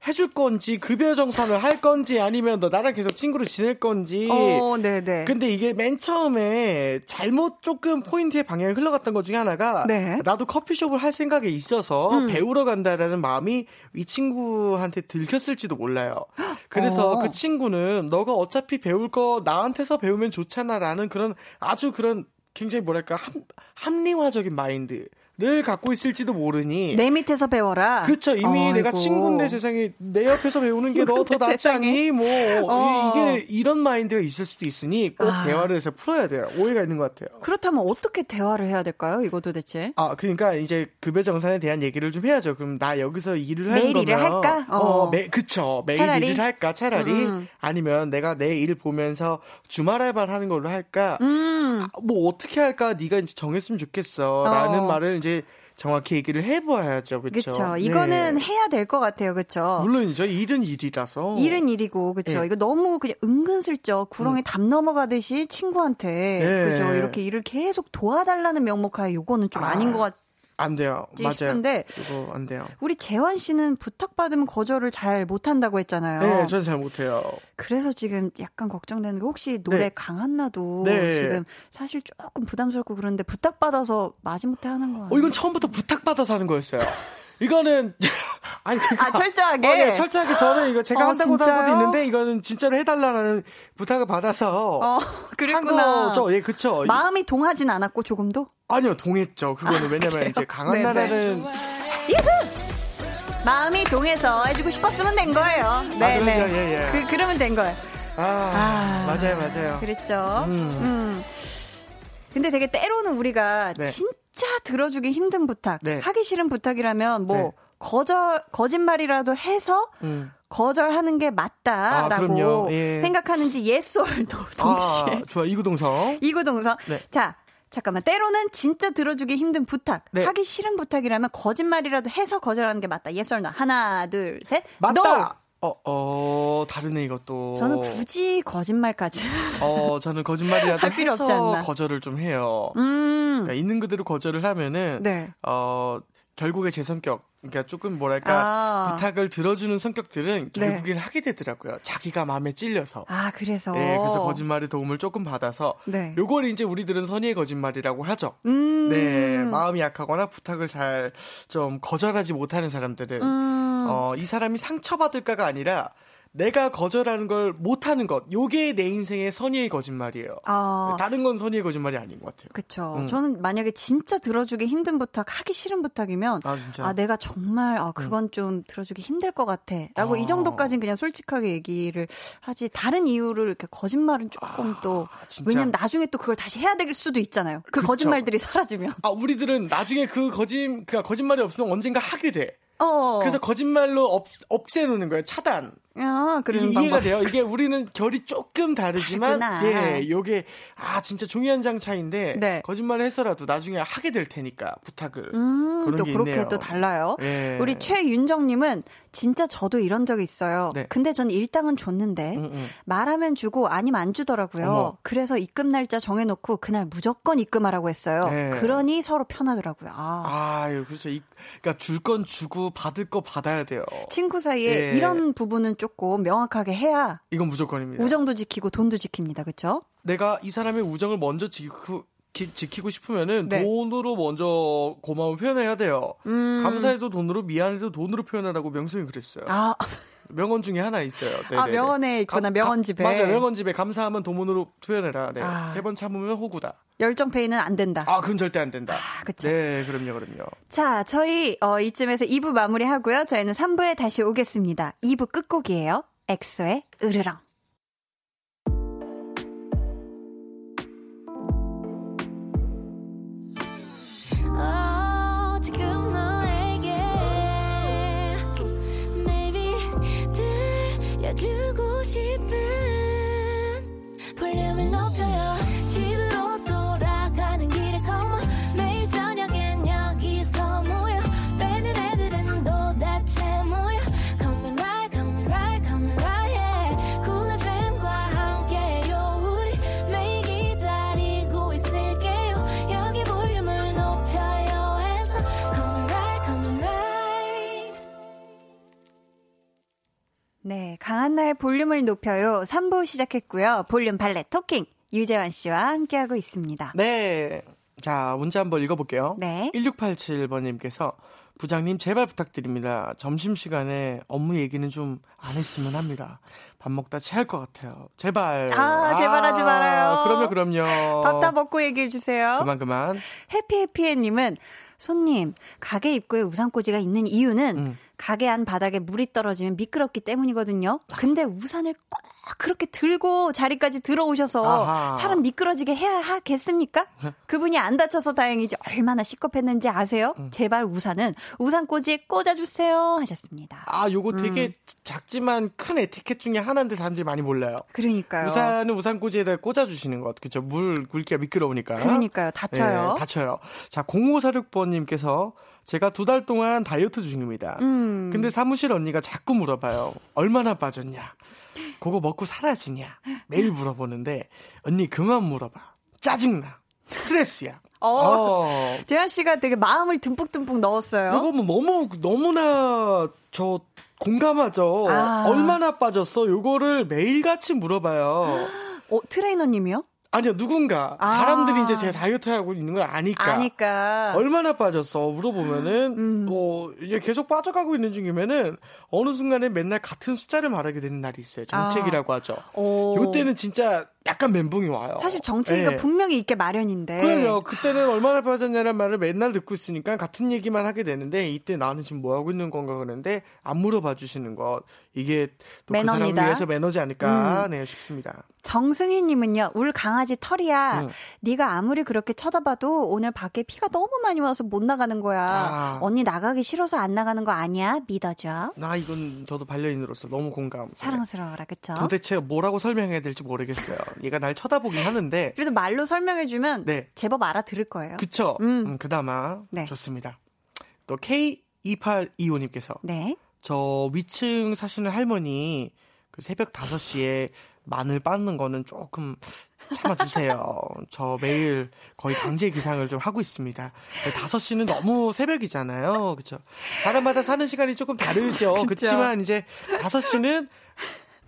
해줄 건지 급여 정산을 할 건지 아니면 너 나랑 계속 친구로 지낼 건지. 어, 네네. 근데 이게 맨 처음에 잘못 조금 포인트의 방향이 흘러갔던 것 중에 하나가 네. 나도 커피숍을 할 생각에 있어서 음. 배우러 간다라는 마음이 이 친구한테 들켰을지도 몰라요. 그래서 어. 그 친구는 너가 어차피 배울 거 나한테서 배우면 좋잖아라는 그런 아주 그런 굉장히 뭐랄까 합, 합리화적인 마인드 를 갖고 있을지도 모르니 내 밑에서 배워라. 그렇죠. 이미 어이고. 내가 친구인데 세상에 내 옆에서 배우는 게 너 더 [LAUGHS] 낫지 않니? 뭐 어. 이게 이런 마인드가 있을 수도 있으니 꼭 아. 대화를 해서 풀어야 돼요. 오해가 있는 것 같아요. 그렇다면 어떻게 대화를 해야 될까요? 이거 도대체? 아 그러니까 이제 급여 정산에 대한 얘기를 좀 해야죠. 그럼 나 여기서 일을 할 거면 일을 할까? 어, 어 매, 그쵸. 매일 차라리? 일을 할까? 차라리 음. 아니면 내가 내 일 보면서 주말 알바를 하는 걸로 할까? 음. 아, 뭐 어떻게 할까? 네가 이제 정했으면 좋겠어라는 어. 말을 이제 정확히 얘기를 해봐야죠, 그렇죠? 그렇죠. 이거는 네. 해야 될 것 같아요, 그렇죠? 물론이죠. 일은 일이라서. 일은 일이고, 그렇죠. 네. 이거 너무 그냥 은근슬쩍 구렁에 음. 담 넘어가듯이 친구한테 네. 그죠 이렇게 일을 계속 도와달라는 명목하에 요거는 좀 아. 닌것 같. 안 돼요. 맞아요. 싶은데 이거 안 돼요. 우리 재환 씨는 부탁받으면 거절을 잘 못한다고 했잖아요. 네, 저는 잘 못해요. 그래서 지금 약간 걱정되는 게 혹시 노래 네. 강한나도 네. 지금 사실 조금 부담스럽고 그런데 부탁받아서 마지못해 하는 거. 어, 이건 처음부터 부탁받아서 하는 거였어요. [LAUGHS] 이거는 [LAUGHS] 아니 그러니까, 아 철저하게 어, 네, 철저하게 저는 이거 제가 어, 한다고 한 것도 있는데 이거는 진짜로 해달라는 부탁을 받아서 어, 그랬구나. 거죠. 예, 그쵸. 마음이 동하진 않았고 조금도? 아니요, 동했죠. 그거는 아, 왜냐면 그래요? 이제 강한 네네. 나라는 유후! 마음이 동해서 해주고 싶었으면 된 거예요. 네, 아, 그렇죠. 네. 예, 예. 그, 그러면 된 거예요. 아, 아 맞아요, 맞아요. 그랬죠. 음. 음. 근데 되게 때로는 우리가 네. 진 진짜 들어주기 힘든 부탁, 네. 하기 싫은 부탁이라면 뭐 네. 거절 거짓말이라도 해서 음. 거절하는 게 맞다라고 아, 예. 생각하는지 yes or no 동시에. 아, 좋아 이구동성. 이구동성. 네. 자. 잠깐만 때로는 진짜 들어주기 힘든 부탁 네. 하기 싫은 부탁이라면 거짓말이라도 해서 거절하는 게 맞다 yes or no 하나 둘셋 맞다 no. 어, 어, 다르네, 이것도. 저는 굳이 거짓말까지. 어, 저는 거짓말이라도 할 필요 없지 않나. 거절을 좀 해요. 음. 그러니까 있는 그대로 거절을 하면은, 네. 어, 결국에 제 성격, 그러니까 조금 뭐랄까 아. 부탁을 들어주는 성격들은 네. 결국엔 네. 하게 되더라고요. 자기가 마음에 찔려서. 아 그래서. 네, 그래서 거짓말의 도움을 조금 받아서. 네. 요걸 이제 우리들은 선의의 거짓말이라고 하죠. 음. 네, 마음이 약하거나 부탁을 잘 좀 거절하지 못하는 사람들은 음. 어, 이 사람이 상처받을까가 아니라 내가 거절하는 걸 못하는 것, 요게 내 인생의 선의의 거짓말이에요. 아. 다른 건 선의의 거짓말이 아닌 것 같아요. 그쵸. 음. 저는 만약에 진짜 들어주기 힘든 부탁, 하기 싫은 부탁이면, 아, 아 내가 정말, 아, 그건 음. 좀 들어주기 힘들 것 같아. 라고 아. 이 정도까지는 그냥 솔직하게 얘기를 하지, 다른 이유를 이렇게 거짓말은 조금 아, 또, 진짜. 왜냐면 나중에 또 그걸 다시 해야 될 수도 있잖아요. 그 그쵸. 거짓말들이 사라지면. 아, 우리들은 나중에 그 거짓, 그 거짓말이 없으면 언젠가 하게 돼. 어. 그래서 거짓말로 없, 없애놓는 거예요. 차단. 아, 그런 이, 해가 돼요. 이게 우리는 결이 조금 다르지만 다르구나. 예, 요게 아 진짜 종이 한 장 차인데 네. 거짓말을 해서라도 나중에 하게 될 테니까 부탁을. 음, 그런 또게 그렇게 있네요. 또 달라요. 예. 우리 최윤정님은 진짜 저도 이런 적이 있어요. 네. 근데 전 일당은 줬는데 음, 음. 말하면 주고 아니면 안 주더라고요. 어머. 그래서 입금 날짜 정해놓고 그날 무조건 입금하라고 했어요. 네. 그러니 서로 편하더라고요. 아, 아 그렇죠. 이, 그러니까 줄 건 주고 받을 거 받아야 돼요. 친구 사이에 예. 이런 부분은 조금 명확하게 해야 이건 무조건입니다. 우정도 지키고 돈도 지킵니다. 그렇죠? 내가 이 사람의 우정을 먼저 지키고 지키고 싶으면은 네. 돈으로 먼저 고마움을 표현해야 돼요. 음. 감사해도 돈으로, 미안해도 돈으로 표현하라고 명성이 그랬어요. 아. 명언 중에 하나 있어요. 네네네. 아, 명언에 있구나, 명언집에. 맞아, 명언집에 감사하면 돈으로 표현해라. 네. 아. 세번 참으면 호구다. 열정페이는 안 된다. 아, 그건 절대 안 된다. 아, 그쵸. 네, 그럼요, 그럼요. 자, 저희, 어, 이쯤에서 2부 마무리 하고요. 저희는 3부에 다시 오겠습니다. 2부 끝곡이에요. 엑소의 으르렁. 강한나의 볼륨을 높여요. 3부 시작했고요. 볼륨 발레 토킹 유재환 씨와 함께하고 있습니다. 네. 자, 문자 한번 읽어볼게요. 네. 1687번님께서 부장님 제발 부탁드립니다. 점심시간에 업무 얘기는 좀 안 했으면 합니다. 밥 먹다 체할 것 같아요. 제발. 아, 제발 하지 말아요. 그럼요, 그럼요. 밥 다 먹고 얘기해 주세요. 그만, 그만. 해피해피해님은 손님, 가게 입구에 우산꽂이가 있는 이유는 음. 가게 안 바닥에 물이 떨어지면 미끄럽기 때문이거든요. 근데 우산을 꼭 그렇게 들고 자리까지 들어오셔서 아하. 사람 미끄러지게 해야 하겠습니까? 그분이 안 다쳐서 다행이지 얼마나 시겁했는지 아세요? 음. 제발 우산은 우산꽂이에 꽂아주세요 하셨습니다. 아, 요거 되게 음. 작지만 큰 에티켓 중에 하나인데 사람들이 많이 몰라요. 그러니까요. 우산은 우산꽂이에다 꽂아주시는 것. 그죠? 물 굵기가 미끄러우니까. 그러니까요. 다쳐요. 네, 다쳐요. 자, 0546번님께서 제가 두 달 동안 다이어트 중입니다. 음. 근데 사무실 언니가 자꾸 물어봐요. 얼마나 빠졌냐? 그거 먹고 사라지냐? 매일 물어보는데 언니 그만 물어봐. 짜증나. 스트레스야. 어, 어. 재한 씨가 되게 마음을 듬뿍듬뿍 넣었어요. 이거 뭐 너무 너무나 저 공감하죠. 아. 얼마나 빠졌어? 요거를 매일같이 물어봐요. [GASPS] 어, 트레이너님이요? 아니요, 누군가. 아. 사람들이 이제 제가 다이어트 하고 있는 걸 아니까. 아니까. 얼마나 빠졌어? 물어보면은, 음. 뭐, 이제 계속 빠져가고 있는 중이면은, 어느 순간에 맨날 같은 숫자를 말하게 되는 날이 있어요. 정책이라고 아. 하죠. 오. 요때는 진짜 약간 멘붕이 와요. 사실 정책이가 네. 분명히 있게 마련인데. 그럼요. 그때는 얼마나 빠졌냐는 말을 맨날 듣고 있으니까 같은 얘기만 하게 되는데 이때 나는 지금 뭐 하고 있는 건가 그러는데 안 물어봐 주시는 것 이게 또 그 사람을 위해서 매너지 않을까 음. 네 싶습니다. 정승희님은요. 울 강아지 털이야. 음. 네가 아무리 그렇게 쳐다봐도 오늘 밖에 피가 너무 많이 와서 못 나가는 거야. 아. 언니 나가기 싫어서 안 나가는 거 아니야? 믿어줘. 나 이건 저도 반려인으로서 너무 공감. 사랑스러워라 그쵸? 도대체 뭐라고 설명해야 될지 모르겠어요. 얘가 날 쳐다보긴 하는데. 그래도 말로 설명해주면 네. 제법 알아들을 거예요. 그쵸. 음. 음 그나마 네. 좋습니다. 또 K2825님께서. 네. 저 위층 사시는 할머니 그 새벽 5시에 마늘 빻는 거는 조금 참아주세요. [LAUGHS] 저 매일 거의 강제 기상을 좀 하고 있습니다. 5시는 너무 새벽이잖아요. 그쵸. 사람마다 사는 시간이 조금 다르죠. 그렇지만 이제 5시는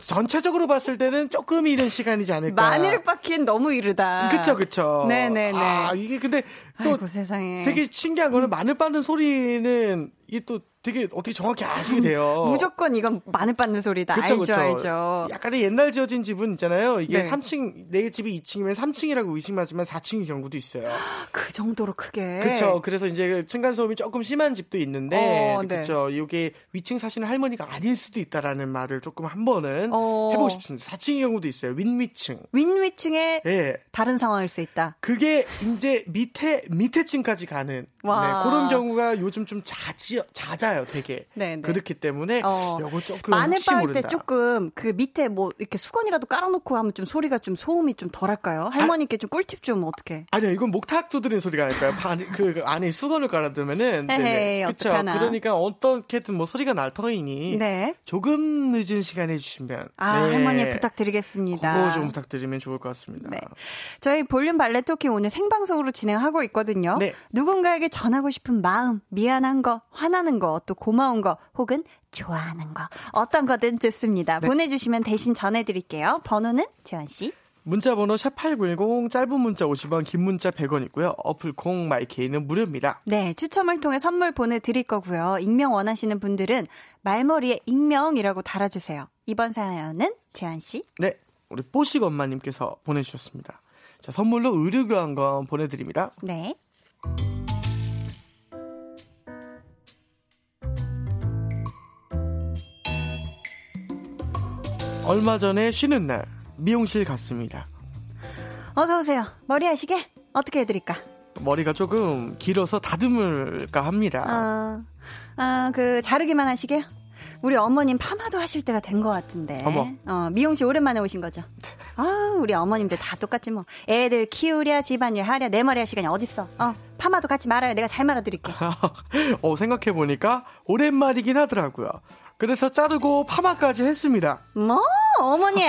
전체적으로 봤을 때는 조금 이른 시간이지 않을까. 마늘을 빻기엔 너무 이르다. 그쵸, 그쵸. 네네네. 아, 이게 근데 또 아이고, 세상에. 되게 신기한 거는 마늘 빻는 소리는 이게 또 되게 어떻게 정확히 아시게 돼요. [LAUGHS] 무조건 이건 마늘 받는 소리다. 그쵸, 알죠, 그쵸. 알죠. 약간의 옛날 지어진 집은 있잖아요. 이게 네. 3층, 내 집이 2층이면 3층이라고 의심하지만 4층인 경우도 있어요. [GASPS] 그 정도로 크게. 그렇죠. 그래서 이제 그 층간 소음이 조금 심한 집도 있는데, 어, 네. 그렇죠. 이게 위층 사시는 할머니가 아닐 수도 있다라는 말을 조금 한 번은 어. 해보고 싶습니다. 4층인 경우도 있어요. 윈위층. 윈위층에 네. 다른 상황일 수 있다. 그게 이제 밑에 밑에 층까지 가는 네, 그런 경우가 요즘 좀 자지 잦아요, 되게. 네, 네. 그렇기 때문에 어, 요거 조금 마늘 빻을 때 조금 그 밑에 뭐 이렇게 수건이라도 깔아놓고 하면 좀 소리가 좀 소음이 좀 덜할까요? 할머니께 아, 좀 꿀팁 좀 어떻게? 아니요, 이건 목탁 두드리는 소리가 아닐까요? [LAUGHS] 그, 그 안에 수건을 깔아두면은 네네, 그렇죠. 그러니까 어떻게든 뭐 소리가 날 터이니 네. 조금 늦은 시간에 해주시면 아 네. 할머니 부탁드리겠습니다. 그거 좀 부탁드리면 좋을 것 같습니다. 네. 저희 볼륨 발레 토킹 오늘 생방송으로 진행하고 있거든요. 네. 누군가에게 전하고 싶은 마음, 미안한 거, 화나는 거, 또 고마운 거, 혹은 좋아하는 거, 어떤 거든 좋습니다. 네. 보내주시면 대신 전해드릴게요. 번호는 재환 씨. 문자 번호 샵8910 짧은 문자 50원 긴 문자 100원이고요. 어플 콩 마이케이는 무료입니다. 네, 추첨을 통해 선물 보내 드릴 거고요. 익명 원하시는 분들은 말머리에 익명이라고 달아 주세요. 이번 사연은 재한 씨. 네, 우리 뽀식 엄마 님께서 보내 주셨습니다. 자, 선물로 의류 교환권 보내 드립니다. 네. 얼마 전에 쉬는 날 미용실 갔습니다. 어서 오세요. 머리 하시게 어떻게 해드릴까? 머리가 조금 길어서 다듬을까 합니다. 아, 아, 그 자르기만 하시게요? 우리 어머님 파마도 하실 때가 된 것 같은데. 어머. 어, 미용실 오랜만에 오신 거죠? 아, 우리 어머님들 다 똑같지 뭐. 애들 키우랴, 집안일 하랴, 내 머리 할 시간이 어딨어. 어, 파마도 같이 말아요. 내가 잘 말아드릴게. [LAUGHS] 어, 생각해보니까 오랜만이긴 하더라고요. 그래서 자르고 파마까지 했습니다. 뭐? 어머니,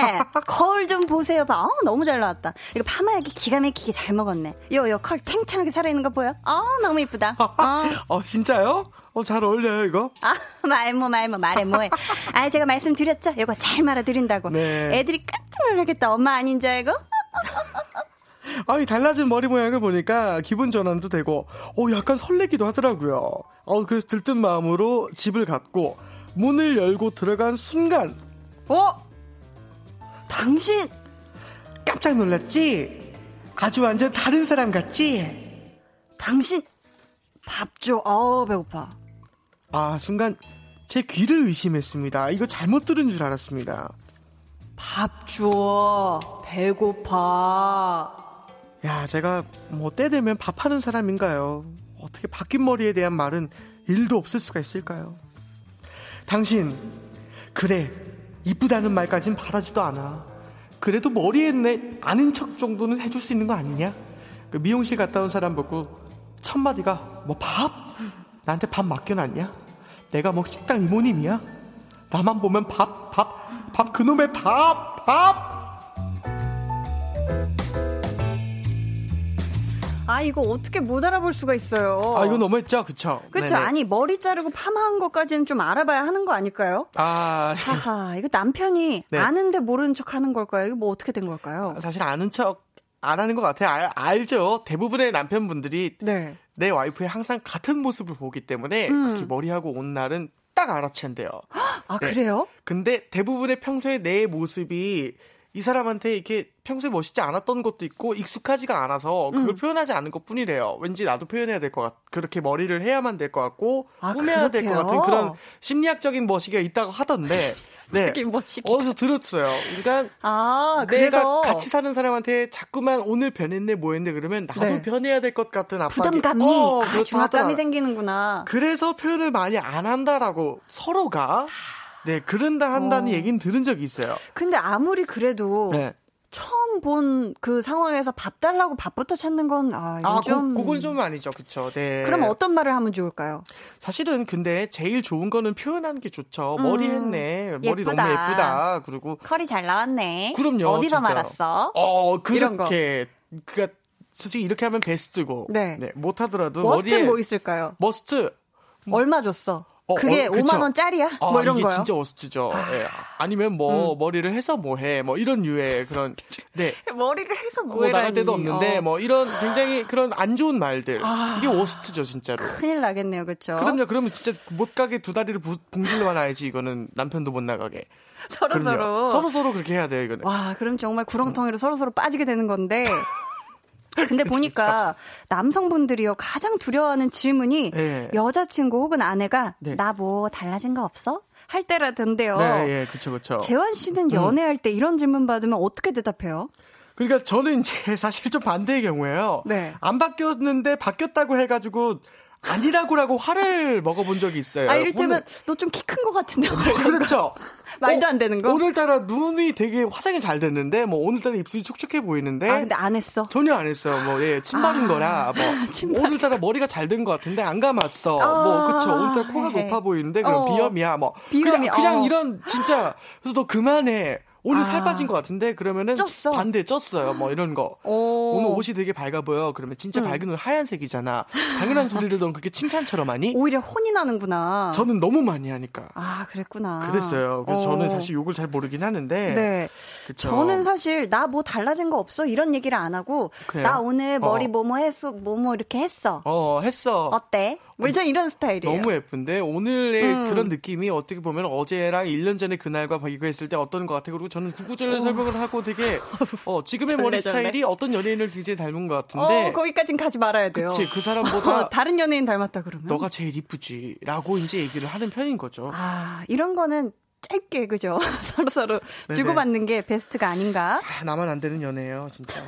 거울 좀 보세요. 봐. 어, 너무 잘 나왔다. 이거 파마약이 기가 막히게 잘 먹었네. 요, 요, 컬 탱탱하게 살아있는 거 보여? 어, 너무 이쁘다. [LAUGHS] 어. 어, 진짜요? 어, 잘 어울려요, 이거? 아, 말뭐, 말뭐, 말해 뭐해. 아, 제가 말씀드렸죠? 이거 잘 말아드린다고. 네. 애들이 깜짝 놀라겠다. 엄마 아닌 줄 알고? [LAUGHS] 아이 달라진 머리 모양을 보니까 기분 전환도 되고, 어, 약간 설레기도 하더라고요. 어, 그래서 들뜬 마음으로 집을 갔고, 문을 열고 들어간 순간 어? 당신 깜짝 놀랐지? 아주 완전 다른 사람 같지? 당신 밥 줘. 어 배고파. 아, 순간 제 귀를 의심했습니다. 이거 잘못 들은 줄 알았습니다. 밥 줘. 배고파. 야, 제가 뭐 때 되면 밥하는 사람인가요? 어떻게 바뀐 머리에 대한 말은 일도 없을 수가 있을까요? 당신, 그래, 이쁘다는 말까진 바라지도 않아. 그래도 머리에 내 아는 척 정도는 해줄 수 있는 거 아니냐? 그 미용실 갔다 온 사람 보고 첫 마디가 뭐 밥? 나한테 밥 맡겨놨냐? 내가 뭐 식당 이모님이야? 나만 보면 밥, 밥, 밥 그놈의 밥, 밥. 아 이거 어떻게 못 알아볼 수가 있어요. 아 이거 너무했죠, 그쵸? 그쵸. 아니 머리 자르고 파마한 것까지는 좀 알아봐야 하는 거 아닐까요? 아, 하하 이거 남편이 [LAUGHS] 네. 아는데 모르는 척하는 걸까요? 이거 뭐 어떻게 된 걸까요? 사실 아는 척 안 하는 것 같아요. 알, 알죠. 대부분의 남편분들이 네. 내 와이프의 항상 같은 모습을 보기 때문에 음. 그렇게 머리하고 온 날은 딱 알아챈대요. [GASPS] 아 네. 그래요? 근데 대부분의 평소에 내 모습이 이 사람한테 이렇게 평소에 멋있지 않았던 것도 있고 익숙하지가 않아서 그걸 음. 표현하지 않은 것 뿐이래요. 왠지 나도 표현해야 될 것 같, 그렇게 머리를 해야만 될 것 같고 아, 꾸며야 될 것 같은 그런 심리학적인 멋이가 있다고 하던데 [LAUGHS] 네. 어디서 들었어요. 그러니까 아, 내가. 같이 사는 사람한테 자꾸만 오늘 변했네 뭐했네 그러면 나도 네. 변해야 될 것 같은 압박이 부담감이 어, 아, 중압감이 생기는구나. 그래서 표현을 많이 안 한다라고 서로가 네, 그런다 한다는 어. 얘기는 들은 적이 있어요. 근데 아무리 그래도 네. 처음 본 그 상황에서 밥 달라고 밥부터 찾는 건, 아, 아 좀. 고, 그건 좀 아니죠. 그쵸. 네. 그럼 어떤 말을 하면 좋을까요? 사실은 근데 제일 좋은 거는 표현하는 게 좋죠. 음, 머리 했네. 머리 예쁘다. 너무 예쁘다. 그리고. 컬이 잘 나왔네. 그럼요. 어디서 진짜. 말았어? 어, 그렇게. 그니까, 솔직히 이렇게 하면 베스트고. 네. 네 못 하더라도. worst 머리에. 뭐 있을까요? worst. 얼마 줬어? 어, 그게 어, 5만 원짜리야? 아, 뭐 이런 이게 거요? 진짜 worst죠. 아. 예. 아니면 뭐 음. 머리를 해서 뭐 해? 뭐 이런 류의 그런 네. [LAUGHS] 머리를 해서 뭐, 뭐 나갈 데도 없는데 어. 뭐 이런 굉장히 그런 안 좋은 말들. 아. 이게 worst죠, 진짜로. 큰일 나겠네요. 그렇죠? 그럼요. 그러면 진짜 못 가게 두 다리를 붕질러 놔야지 이거는 남편도 못 나가게. 서로 서로 서로 서로 그렇게 해야 돼요, 이거는. 와, 그럼 정말 구렁텅이로 음. 서로 서로 빠지게 되는 건데 [LAUGHS] [LAUGHS] 근데 보니까 남성분들이요 가장 두려워하는 질문이 네. 여자친구 혹은 아내가 네. 나뭐 달라진 거 없어? 할 때라던데요. 네, 예, 그렇죠, 그렇죠. 재환 씨는 음. 연애할 때 이런 질문 받으면 어떻게 대답해요? 그러니까 저는 이제 [LAUGHS] 사실 좀 반대의 경우에요. 네. 안 바뀌었는데 바뀌었다고 해가지고 아니라고라고 화를 먹어본 적이 있어요. 아, 이를테면 너 좀 키 큰 것 같은데. 뭐 그렇죠. [LAUGHS] 말도 안 되는 거. 오늘따라 눈이 되게 화장이 잘 됐는데 뭐 오늘따라 입술이 촉촉해 보이는데. 아 근데 안 했어. 전혀 안 했어요. 뭐 예, 침발인 아, 거라 [LAUGHS] 뭐 침발. 오늘따라 머리가 잘 된 것 같은데 안 감았어. 아, 뭐 그쵸. 오늘따라 코가 해. 높아 보이는데 그럼 어. 비염이야. 뭐 비염이, 그냥 그냥 어. 이런 진짜 그래서 너 그만해. 오늘 아. 살 빠진 것 같은데? 그러면은 쪘어. 반대 쪘어요. 뭐 이런 거. 오. 늘 옷이 되게 밝아 보여. 그러면 진짜 응. 밝은 옷 하얀색이잖아. 당연한 소리를 넌 그렇게 칭찬처럼 하니? 오히려 혼이 나는구나. 저는 너무 많이 하니까. 아 그랬구나. 그랬어요. 그래서 오. 저는 사실 욕을 잘 모르긴 하는데. 네. 그쵸. 저는 사실 나 뭐 달라진 거 없어. 이런 얘기를 안 하고 그래요? 나 오늘 머리 어. 뭐뭐 했어? 뭐뭐 이렇게 했어. 어 했어. 어때 왜전 이런 스타일이에요. 너무 예쁜데 오늘의 음. 그런 느낌이 어떻게 보면 어제랑 1년 전에 그날과 비교했을 때 어떤 것 같아. 그리고 저는 구구절절 설명을 하고 되게 [LAUGHS] 어, 지금의 머리 스타일이 어떤 연예인을 굉장히 닮은 것 같은데. 어, 거기까진 가지 말아야 돼요. 그치, 그 사람보다 [LAUGHS] 어, 다른 연예인 닮았다 그러면. 너가 제일 이쁘지라고 이제 얘기를 하는 편인 거죠. 아 이런 거는 짧게 그죠 [LAUGHS] 서로 서로 주고받는 게 베스트가 아닌가. 아, 나만 안 되는 연애예요 진짜.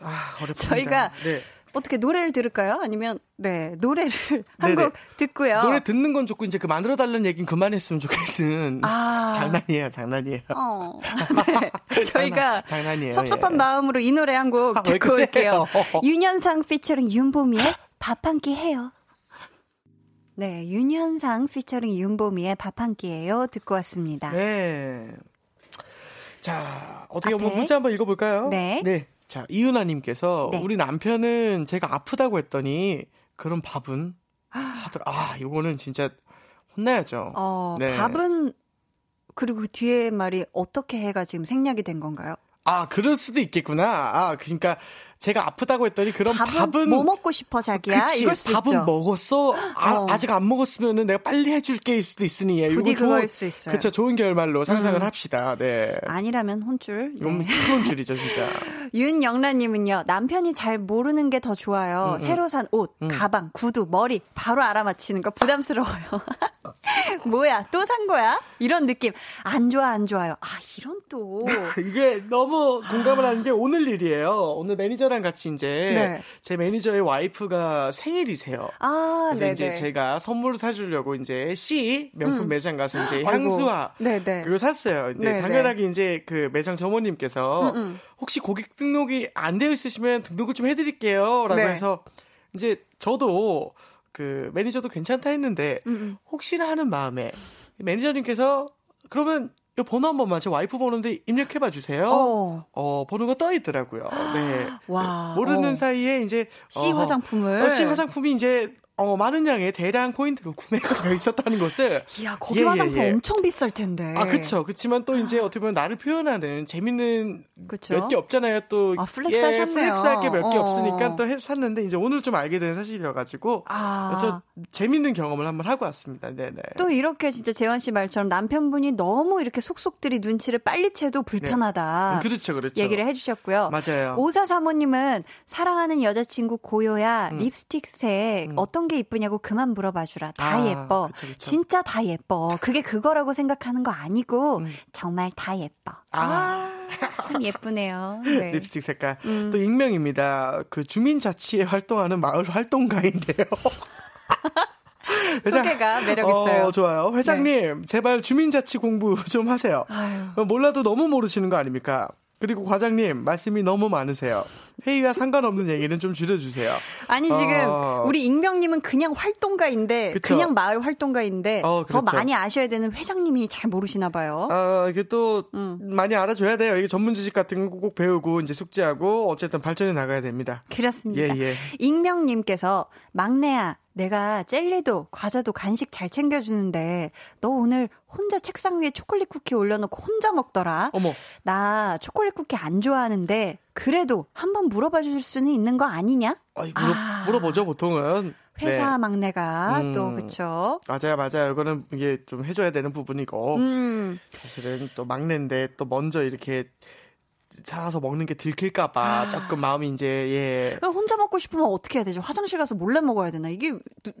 아 어렵습니다. 저희가 네. 어떻게 노래를 들을까요? 아니면 네 노래를 [LAUGHS] 한 곡 듣고요. 노래 듣는 건 좋고 이제 그 만들어 달라는 얘기는 그만했으면 좋겠는. 아 [LAUGHS] 장난이에요, 장난이에요. 어, [LAUGHS] 네. 저희가 장난, 이에요 섭섭한 예. 마음으로 이 노래 한곡 아, 듣고 올게요. 윤현상 피처링 윤보미의 밥 한 끼 해요. 네, 윤현상 피처링 윤보미의 밥 한 끼예요. 듣고 왔습니다. 네. 자, 어떻게 한번 문자 한번 읽어볼까요? 네. 네. 자, 이은아님께서 네. 우리 남편은 제가 아프다고 했더니 그런 밥은 하더라. 아, 이거는 진짜 혼나야죠. 어, 네. 밥은 그리고 그 뒤에 말이 어떻게 해가 지금 생략이 된 건가요? 아, 그럴 수도 있겠구나. 아, 그러니까 제가 아프다고 했더니 그럼 밥은, 밥은 뭐 먹고 싶어 자기야? 그치, 이걸 수 밥은 있죠. 먹었어. 아, 어. 아직 안 먹었으면은 내가 빨리 해줄 게 일 수도 있으니. 부디 그거일 수 있어요. 그렇죠. 좋은 결말로 상상을 음. 합시다. 네. 아니라면 혼줄. 네. 이건 큰 줄이죠, 진짜. [LAUGHS] 윤영란님은요. 남편이 잘 모르는 게 더 좋아요. 음, 음. 새로 산 옷, 음. 가방, 구두, 머리 바로 알아맞히는 거 부담스러워요. [LAUGHS] 뭐야? 또 산 거야? 이런 느낌. 안 좋아, 안 좋아요. 아, 이런 또. [LAUGHS] 이게 너무 공감을 하는 게 오늘 일이에요. 오늘 매니저 랑 같이 이제 네. 제 매니저의 와이프가 생일이세요. 아, 그래서 네네. 이제 제가 선물을 사주려고 이제 C 명품 음. 매장 가서 이제 [GASPS] 향수와 네네. 그거 샀어요. 근데 네네. 당연하게 이제 그 매장 점원님께서 음, 음. 혹시 고객 등록이 안 되어 있으시면 등록을 좀 해드릴게요라고 네. 해서 이제 저도 그 매니저도 괜찮다 했는데 음, 음. 혹시나 하는 마음에 매니저님께서 그러면 이 번호 한 번만 제 와이프 번호인데 입력해봐 주세요. 어, 어 번호가 떠 있더라고요. 네. [GASPS] 와. 모르는 어. 사이에 이제 C 어, 화장품을 어, C 화장품이 이제 어, 많은 양의 대량 포인트로 구매가 [LAUGHS] 되어 있었다는 것을. 이야, 거기 예, 화장품 예, 예. 엄청 비쌀 텐데. 아, 그쵸. 그렇지만 또 이제 어떻게 보면 나를 표현하는 재밌는 몇 개 없잖아요. 또. 아, flex 예, 하셨네요. flex 할 게 몇개 어. 없으니까 또 해, 샀는데 이제 오늘 좀 알게 된 사실이어가지고. 아. 저 재밌는 경험을 한번 하고 왔습니다. 네네. 또 이렇게 진짜 재환 씨 말처럼 남편분이 너무 이렇게 속속들이 눈치를 빨리 채도 불편하다. 네. 음, 그렇죠, 그렇죠. 얘기를 해주셨고요. 맞아요. 오사 사모님은 사랑하는 여자친구 고요야 음. 립스틱 색 음. 어떤 게 이쁘냐고 그만 물어봐 주라. 다 아, 예뻐. 그쵸, 그쵸. 진짜 다 예뻐. 그게 그거라고 생각하는 거 아니고 음. 정말 다 예뻐. 아. 아. 참 예쁘네요. 네. [LAUGHS] 립스틱 색깔. 음. 또 익명입니다. 그 주민자치에 활동하는 마을 활동가인데요. [LAUGHS] 회장, 소개가 매력 있어요. 어, 좋아요. 회장님, 네. 제발 주민자치 공부 [LAUGHS] 좀 하세요. 아유. 몰라도 너무 모르시는 거 아닙니까? 그리고 과장님 말씀이 너무 많으세요. 회의와 상관없는 얘기는 좀 줄여주세요. 아니 지금 어... 우리 익명님은 그냥 활동가인데 그쵸? 그냥 마을 활동가인데 어, 그렇죠. 더 많이 아셔야 되는 회장님이 잘 모르시나 봐요. 아 이게 또 음. 많이 알아줘야 돼요. 이게 전문 지식 같은 거 꼭 배우고 이제 숙지하고 어쨌든 발전해 나가야 됩니다. 그렇습니다. 예, 예. 익명님께서 막내야 내가 젤리도 과자도 간식 잘 챙겨주는데 너 오늘 혼자 책상 위에 초콜릿 쿠키 올려놓고 혼자 먹더라. 어머. 나 초콜릿 쿠키 안 좋아하는데 그래도 한번 물어봐 줄 수는 있는 거 아니냐? 아니, 물어, 아. 물어보죠 보통은. 회사 네. 막내가 음, 또 그쵸? 맞아요, 맞아요. 이거는 이게 좀 해줘야 되는 부분이고 음. 사실은 또 막내인데 또 먼저 이렇게 사서 먹는 게 들킬까봐 아. 조금 마음이 이제 예. 혼자 먹고 싶으면 어떻게 해야 되죠? 화장실 가서 몰래 먹어야 되나? 이게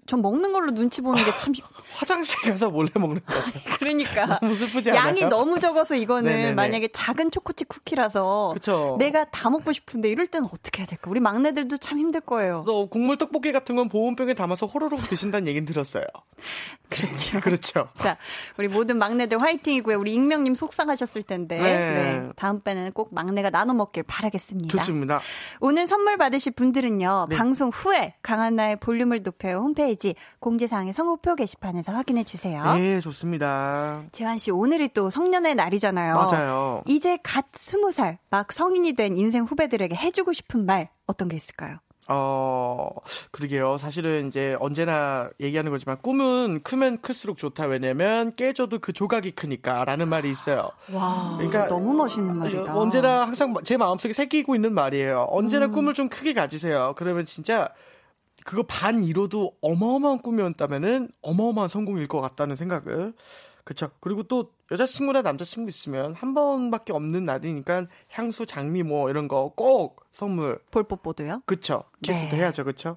전 먹는 걸로 눈치 보는 게 참. [LAUGHS] 화장실 가서 몰래 먹는 거. 그러니까 [LAUGHS] 너무 슬프지 않아요? 양이 너무 적어서 이거는 네네네. 만약에 작은 초코칩 쿠키라서 그쵸. 내가 다 먹고 싶은데 이럴 때는 어떻게 해야 될까? 우리 막내들도 참 힘들 거예요. 또 국물 떡볶이 같은 건 보온병에 담아서 호로록 드신다는 얘기는 들었어요. [LAUGHS] 그렇죠. 그렇죠. 자, 우리 모든 막내들 화이팅이고요. 우리 익명님 속상하셨을 텐데 네. 네. 다음 번에는 꼭 막 내가 나눠 먹길 바라겠습니다. 좋습니다. 오늘 선물 받으실 분들은요. 네. 방송 후에 강한나의 볼륨을 높여요 홈페이지 공지사항의 성우표 게시판에서 확인해 주세요. 네, 좋습니다. 재환 씨 오늘이 또 성년의 날이잖아요. 맞아요. 이제 갓 스무 살 막 성인이 된 인생 후배들에게 해주고 싶은 말 어떤 게 있을까요? 어, 그러게요. 사실은 이제 언제나 얘기하는 거지만 꿈은 크면 클수록 좋다. 왜냐면 깨져도 그 조각이 크니까 라는 말이 있어요. 와. 그러니까 너무 멋있는 말이다. 언제나 항상 제 마음속에 새기고 있는 말이에요. 언제나 음. 꿈을 좀 크게 가지세요. 그러면 진짜 그거 반 이뤄도 어마어마한 꿈이었다면은 어마어마한 성공일 것 같다는 생각을 그쵸. 그리고 또 여자친구나 남자친구 있으면 한 번밖에 없는 날이니까 향수, 장미 뭐 이런 거 꼭 선물. 볼뽀뽀도요? 그쵸. 키스도 네. 해야죠. 그쵸?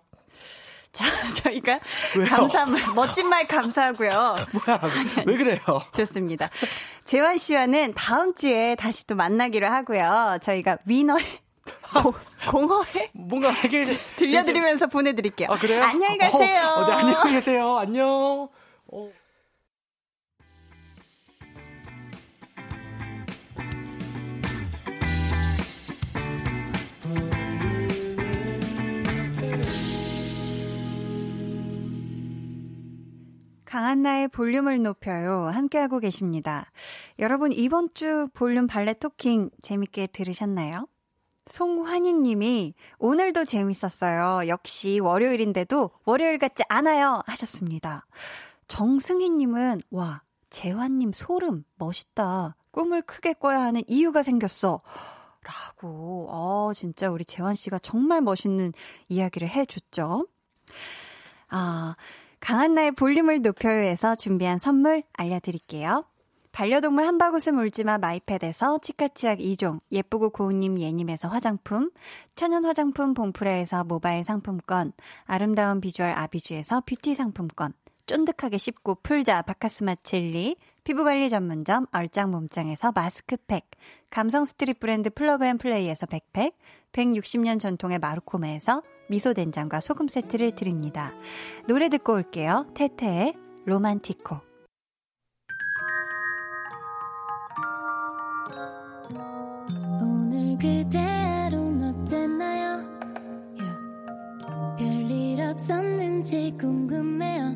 자, [LAUGHS] 저희가 왜요? 감사 말, 멋진 말 감사하고요. [LAUGHS] 뭐야, 왜 그래요? 좋습니다. 재환 씨와는 다음 주에 다시 또 만나기로 하고요. 저희가 위너의 [LAUGHS] 공허해? 뭔가 되게 들려드리면서 보내드릴게요. 아, 그래요? 안녕히 가세요. 어, 어, 네, 안녕히 계세요. 안녕. 어. 강한나의 볼륨을 높여요. 함께하고 계십니다. 여러분, 이번 주 볼륨 발레 토킹 재밌게 들으셨나요? 송환희 님이 오늘도 재밌었어요. 역시 월요일인데도 월요일 같지 않아요. 하셨습니다. 정승희 님은 와, 재환 님 소름 멋있다. 꿈을 크게 꿔야 하는 이유가 생겼어. 라고, 어, 진짜 우리 재환 씨가 정말 멋있는 이야기를 해줬죠. 아, 강한나의 볼륨을 높여요에서 준비한 선물 알려드릴게요. 반려동물 한바구스 물지마 마이패드에서 치카치약 2종, 예쁘고 고운님 예님에서 화장품, 천연 화장품 봉프레에서 모바일 상품권, 아름다운 비주얼 아비주에서 뷰티 상품권, 쫀득하게 씹고 풀자 박카스맛 젤리, 피부관리 전문점 얼짱 몸짱에서 마스크팩, 감성 스트릿 브랜드 플러그앤플레이에서 백팩, 160년 전통의 마루코메에서 미소 된장과 소금 세트를 드립니다. 노래 듣고 올게요. 테테의 Romantico. 오늘 그대로 어땠나요? Yeah. 별일 없었는지 궁금해요.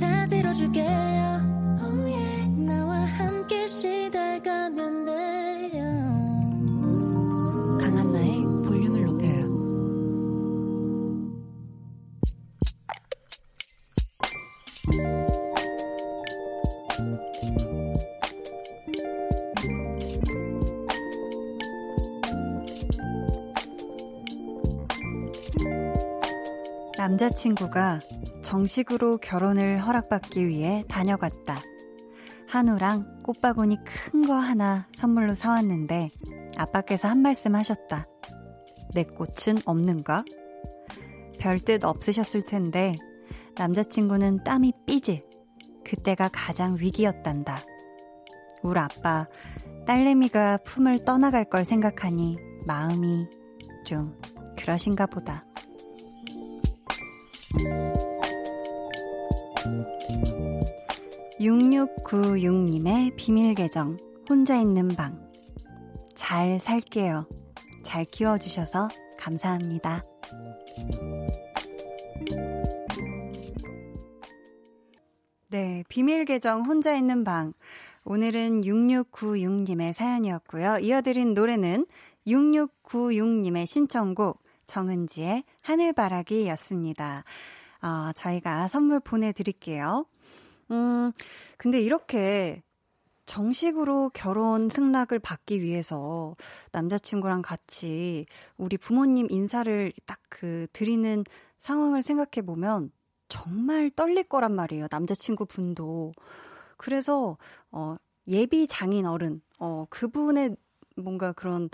다 들어줄게요. Oh yeah. 나와 함께 시달가면 돼 남자친구가 정식으로 결혼을 허락받기 위해 다녀갔다. 한우랑 꽃바구니 큰 거 하나 선물로 사왔는데 아빠께서 한 말씀 하셨다. 내 꽃은 없는가? 별뜻 없으셨을 텐데 남자친구는 땀이 삐질. 그때가 가장 위기였단다. 우리 아빠, 딸내미가 품을 떠나갈 걸 생각하니 마음이 좀 그러신가 보다. 6696님의 비밀 계정, 혼자 있는 방. 잘 살게요. 잘 키워주셔서 감사합니다. 네, 비밀 계정 혼자 있는 방. 오늘은 6696님의 사연이었고요. 이어드린 노래는 6696님의 신청곡 정은지의 하늘바라기였습니다. 아, 저희가 선물 보내드릴게요. 음, 근데 이렇게 정식으로 결혼 승낙을 받기 위해서 남자친구랑 같이 우리 부모님 인사를 딱 그 드리는 상황을 생각해 보면 정말 떨릴 거란 말이에요. 남자친구 분도. 그래서, 어, 예비 장인 어른, 어, 그분의 뭔가 그런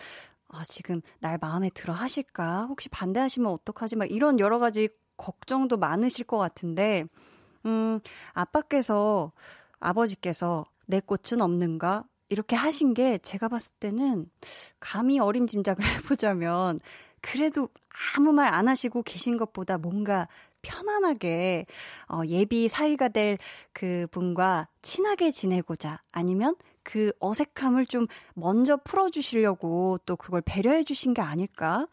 아, 지금 날 마음에 들어 하실까? 혹시 반대하시면 어떡하지? 막 이런 여러 가지 걱정도 많으실 것 같은데, 음, 아빠께서, 아버지께서 내 꽃은 없는가? 이렇게 하신 게 제가 봤을 때는 감히 어림짐작을 [LAUGHS] 해보자면 그래도 아무 말 안 하시고 계신 것보다 뭔가 편안하게 어, 예비 사이가 될 그 분과 친하게 지내고자 아니면 그 어색함을 좀 먼저 풀어주시려고 또 그걸 배려해 주신 게 아닐까?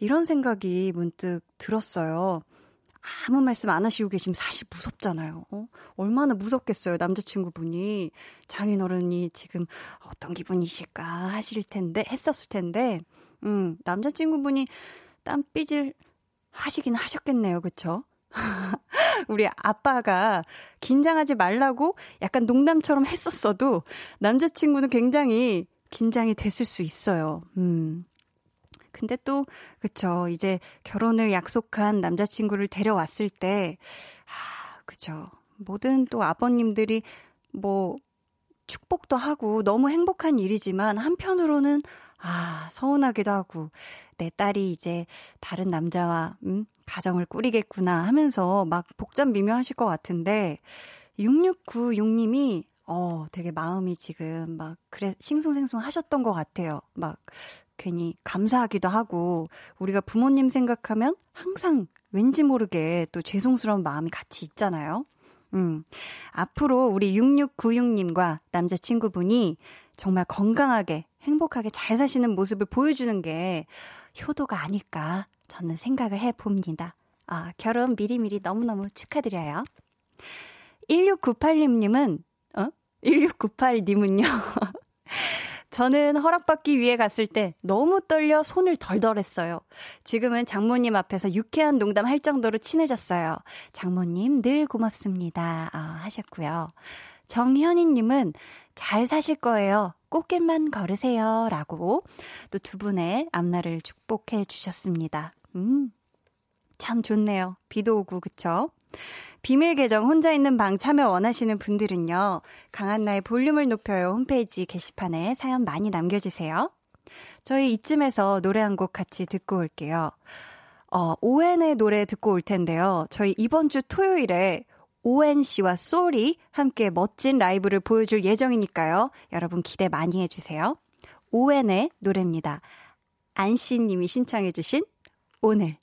이런 생각이 문득 들었어요. 아무 말씀 안 하시고 계시면 사실 무섭잖아요. 어? 얼마나 무섭겠어요, 남자친구분이. 장인어른이 지금 어떤 기분이실까 하실 텐데, 했었을 텐데, 음, 남자친구분이 땀 삐질 하시긴 하셨겠네요, 그쵸? 우리 아빠가 긴장하지 말라고 약간 농담처럼 했었어도 남자친구는 굉장히 긴장이 됐을 수 있어요. 음. 근데 또, 그쵸. 이제 결혼을 약속한 남자친구를 데려왔을 때, 아, 그쵸. 모든 또 아버님들이 뭐, 축복도 하고 너무 행복한 일이지만 한편으로는 아, 서운하기도 하고, 내 딸이 이제 다른 남자와, 음, 가정을 꾸리겠구나 하면서 막 복잡 미묘하실 것 같은데, 6696님이, 어, 되게 마음이 지금 막, 그래, 싱숭생숭 하셨던 것 같아요. 막, 괜히 감사하기도 하고, 우리가 부모님 생각하면 항상 왠지 모르게 또 죄송스러운 마음이 같이 있잖아요. 음, 앞으로 우리 6696님과 남자친구분이 정말 건강하게 행복하게 잘 사시는 모습을 보여주는 게 효도가 아닐까 저는 생각을 해봅니다. 아, 결혼 미리미리 너무너무 축하드려요. 1698님은, 어? 1698님은요. [LAUGHS] 저는 허락받기 위해 갔을 때 너무 떨려 손을 덜덜 했어요. 지금은 장모님 앞에서 유쾌한 농담 할 정도로 친해졌어요. 장모님 늘 고맙습니다. 아, 하셨고요. 정현희님은 잘 사실 거예요. 꽃길만 걸으세요. 라고 또 두 분의 앞날을 축복해 주셨습니다. 음, 참 좋네요. 비도 오고, 그쵸? 비밀 계정 혼자 있는 방 참여 원하시는 분들은요. 강한나의 볼륨을 높여요 홈페이지 게시판에 사연 많이 남겨주세요. 저희 이쯤에서 노래 한 곡 같이 듣고 올게요. 어, 오왠의 노래 듣고 올 텐데요. 저희 이번 주 토요일에 오왠 씨와 쏠이 함께 멋진 라이브를 보여줄 예정이니까요. 여러분 기대 많이 해주세요. 오왠의 노래입니다. 안씨 님이 신청해주신 오늘.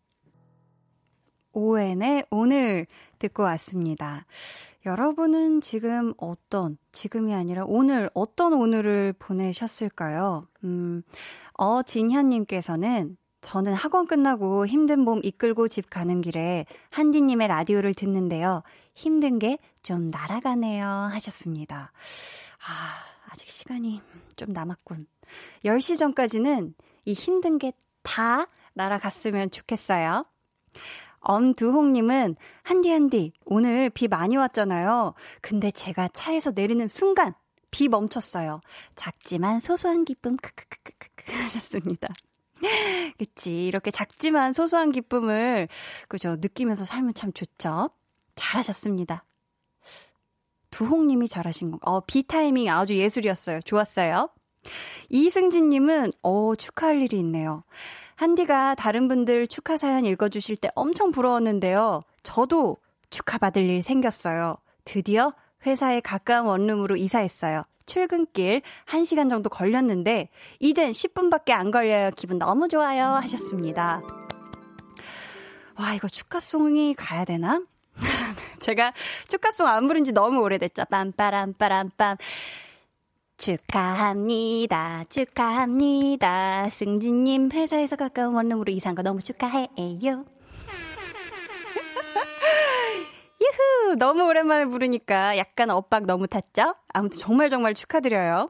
오왠의 오늘 듣고 왔습니다. 여러분은 지금 어떤, 지금이 아니라 오늘, 어떤 오늘을 보내셨을까요? 음, 어진현님께서는 저는 학원 끝나고 힘든 몸 이끌고 집 가는 길에 한디님의 라디오를 듣는데요. 힘든 게 좀 날아가네요. 하셨습니다. 아, 아직 시간이 좀 남았군. 10시 전까지는 이 힘든 게 다 날아갔으면 좋겠어요. 엄두홍님은 한디 한디 오늘 비 많이 왔잖아요. 근데 제가 차에서 내리는 순간 비 멈췄어요. 작지만 소소한 기쁨 크크크크크 하셨습니다. 그치. 이렇게 작지만 소소한 기쁨을, 그죠. 느끼면서 살면 참 좋죠. 잘하셨습니다. 두홍님이 잘하신 거. 어, 비 타이밍 아주 예술이었어요. 좋았어요. 이승진님은, 어, 축하할 일이 있네요. 한디가 다른 분들 축하 사연 읽어주실 때 엄청 부러웠는데요. 저도 축하받을 일 생겼어요. 드디어 회사에 가까운 원룸으로 이사했어요. 출근길 1시간 정도 걸렸는데 이젠 10분밖에 안 걸려요. 기분 너무 좋아요. 하셨습니다. 와, 이거 축하송이 가야 되나? 제가 축하송 안 부른 지 너무 오래됐죠. 빰빠람빠람빰. 축하합니다. 축하합니다. 승진님 회사에서 가까운 원룸으로 이사한 거 너무 축하해요. [LAUGHS] 유후! 너무 오랜만에 부르니까 약간 엇박 너무 탔죠? 아무튼 정말 정말 축하드려요.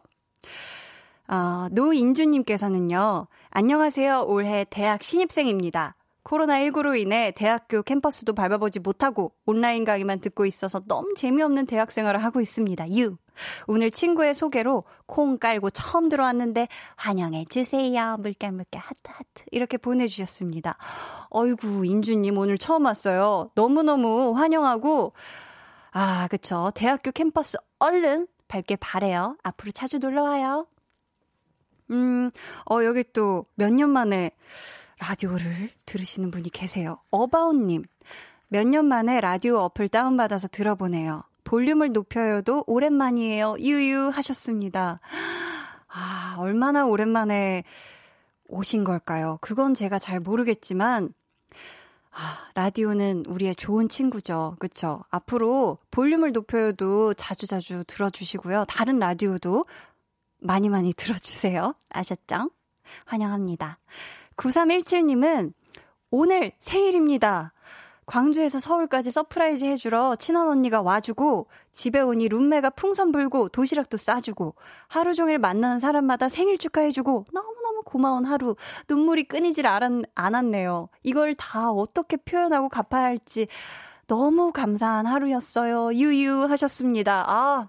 어, 노인주님께서는요, 안녕하세요. 올해 대학 신입생입니다. 코로나19로 인해 대학교 캠퍼스도 밟아보지 못하고 온라인 강의만 듣고 있어서 너무 재미없는 대학 생활을 하고 있습니다. 유. 오늘 친구의 소개로 콩 깔고 처음 들어왔는데 환영해 주세요. 물결 물결 하트 하트 이렇게 보내주셨습니다. 어이구 인주님 오늘 처음 왔어요. 너무너무 환영하고 아 그쵸 대학교 캠퍼스 얼른 밟길 바래요. 앞으로 자주 놀러와요. 음, 어, 여기 또 몇 년 만에 라디오를 들으시는 분이 계세요. 어바웃님. 몇 년 만에 라디오 어플 다운받아서 들어보네요. 볼륨을 높여요도 오랜만이에요. 유유 하셨습니다. 아, 얼마나 오랜만에 오신 걸까요? 그건 제가 잘 모르겠지만, 아, 라디오는 우리의 좋은 친구죠. 그쵸? 앞으로 볼륨을 높여요도 자주자주 들어주시고요. 다른 라디오도 많이 많이 들어주세요. 아셨죠? 환영합니다. 9317님은 오늘 생일입니다. 광주에서 서울까지 surprise 해주러 친한 언니가 와주고 집에 오니 룸메가 풍선 불고 도시락도 싸주고 하루 종일 만나는 사람마다 생일 축하해주고 너무너무 고마운 하루 눈물이 끊이질 않았, 않았네요. 이걸 다 어떻게 표현하고 갚아야 할지 너무 감사한 하루였어요. 유유 하셨습니다. 아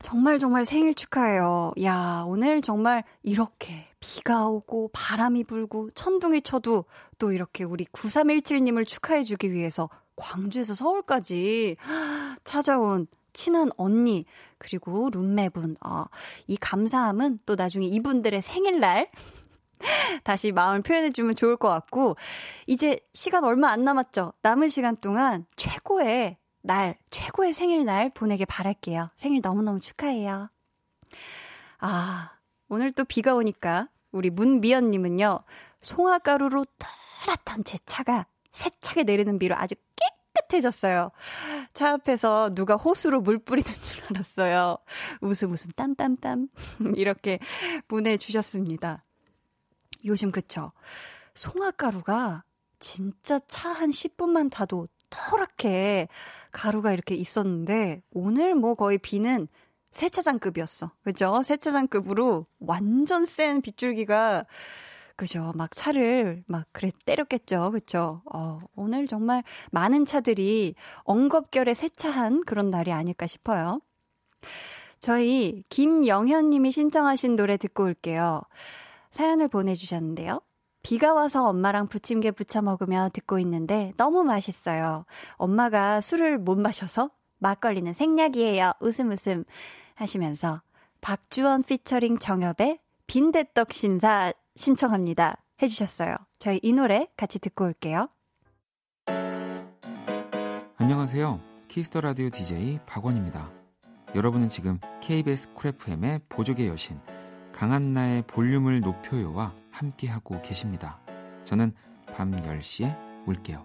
정말 정말 생일 축하해요. 야, 오늘 정말 이렇게 비가 오고 바람이 불고 천둥이 쳐도 또 이렇게 우리 9317님을 축하해 주기 위해서 광주에서 서울까지 [GASPS] 찾아온 친한 언니, 그리고 룸메분, 어, 이 감사함은 또 나중에 이분들의 생일날 [LAUGHS] 다시 마음을 표현해주면 좋을 것 같고, 이제 시간 얼마 안 남았죠? 남은 시간 동안 최고의 날, 최고의 생일날 보내길 바랄게요. 생일 너무너무 축하해요. 아, 오늘 또 비가 오니까 우리 문미연님은요, 송화가루로 또렷한 제 차가 세차게 내리는 비로 아주 깨끗해졌어요. 차 앞에서 누가 호수로 물 뿌리는 줄 알았어요. 웃음 웃음 땀땀땀 [LAUGHS] 이렇게 보내주셨습니다. 요즘 그쵸? 송화가루가 진짜 차 한 10분만 타도 터랗게 가루가 이렇게 있었는데 오늘 뭐 거의 비는 세차장급이었어. 그죠? 세차장급으로 완전 센 빗줄기가 그죠. 막 차를 막 그래 때렸겠죠. 그죠? 어, 오늘 정말 많은 차들이 엉겁결에 세차한 그런 날이 아닐까 싶어요. 저희 김영현 님이 신청하신 노래 듣고 올게요. 사연을 보내주셨는데요. 비가 와서 엄마랑 부침개 부쳐 먹으며 듣고 있는데 너무 맛있어요. 엄마가 술을 못 마셔서 막걸리는 생략이에요. 웃음 웃음 하시면서 박주원 피처링 정엽의 빈대떡 신사 신청합니다. 해주셨어요. 저희 이 노래 같이 듣고 올게요. 안녕하세요. Kiss the Radio DJ 박원입니다. 여러분은 지금 KBS Cool FM의 보조개 여신 강한나의 볼륨을 높여요와 함께하고 계십니다. 저는 밤 10시에 올게요.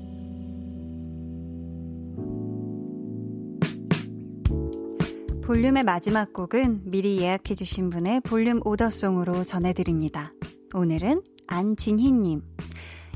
볼륨의 마지막 곡은 미리 예약해주신 분의 볼륨 오더송으로 전해드립니다. 오늘은 안진희님.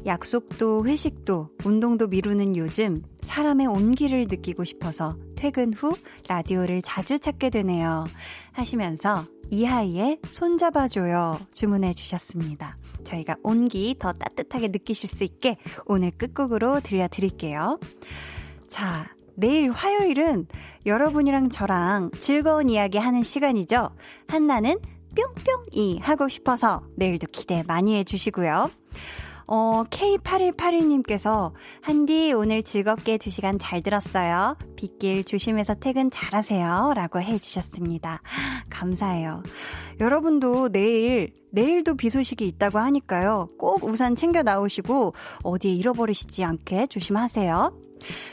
약속도 회식도 운동도 미루는 요즘 사람의 온기를 느끼고 싶어서 퇴근 후 라디오를 자주 찾게 되네요. 하시면서 이하이의 손잡아줘요 주문해 주셨습니다. 저희가 온기 더 따뜻하게 느끼실 수 있게 오늘 끝곡으로 들려드릴게요. 자, 내일 화요일은 여러분이랑 저랑 즐거운 이야기 하는 시간이죠. 한나는 뿅뿅이 하고 싶어서 내일도 기대 많이 해주시고요. 어, K8181님께서, 한디 오늘 즐겁게 2시간 잘 들었어요. 빗길 조심해서 퇴근 잘 하세요. 라고 해주셨습니다. 감사해요. 여러분도 내일, 내일도 비 소식이 있다고 하니까요. 꼭 우산 챙겨 나오시고, 어디에 잃어버리시지 않게 조심하세요.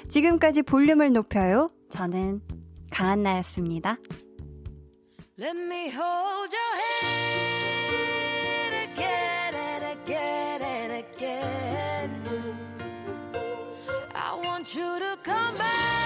지금까지 볼륨을 높여요. 저는 강한나였습니다. Let me hold your hand again and again and again. I want you to come back.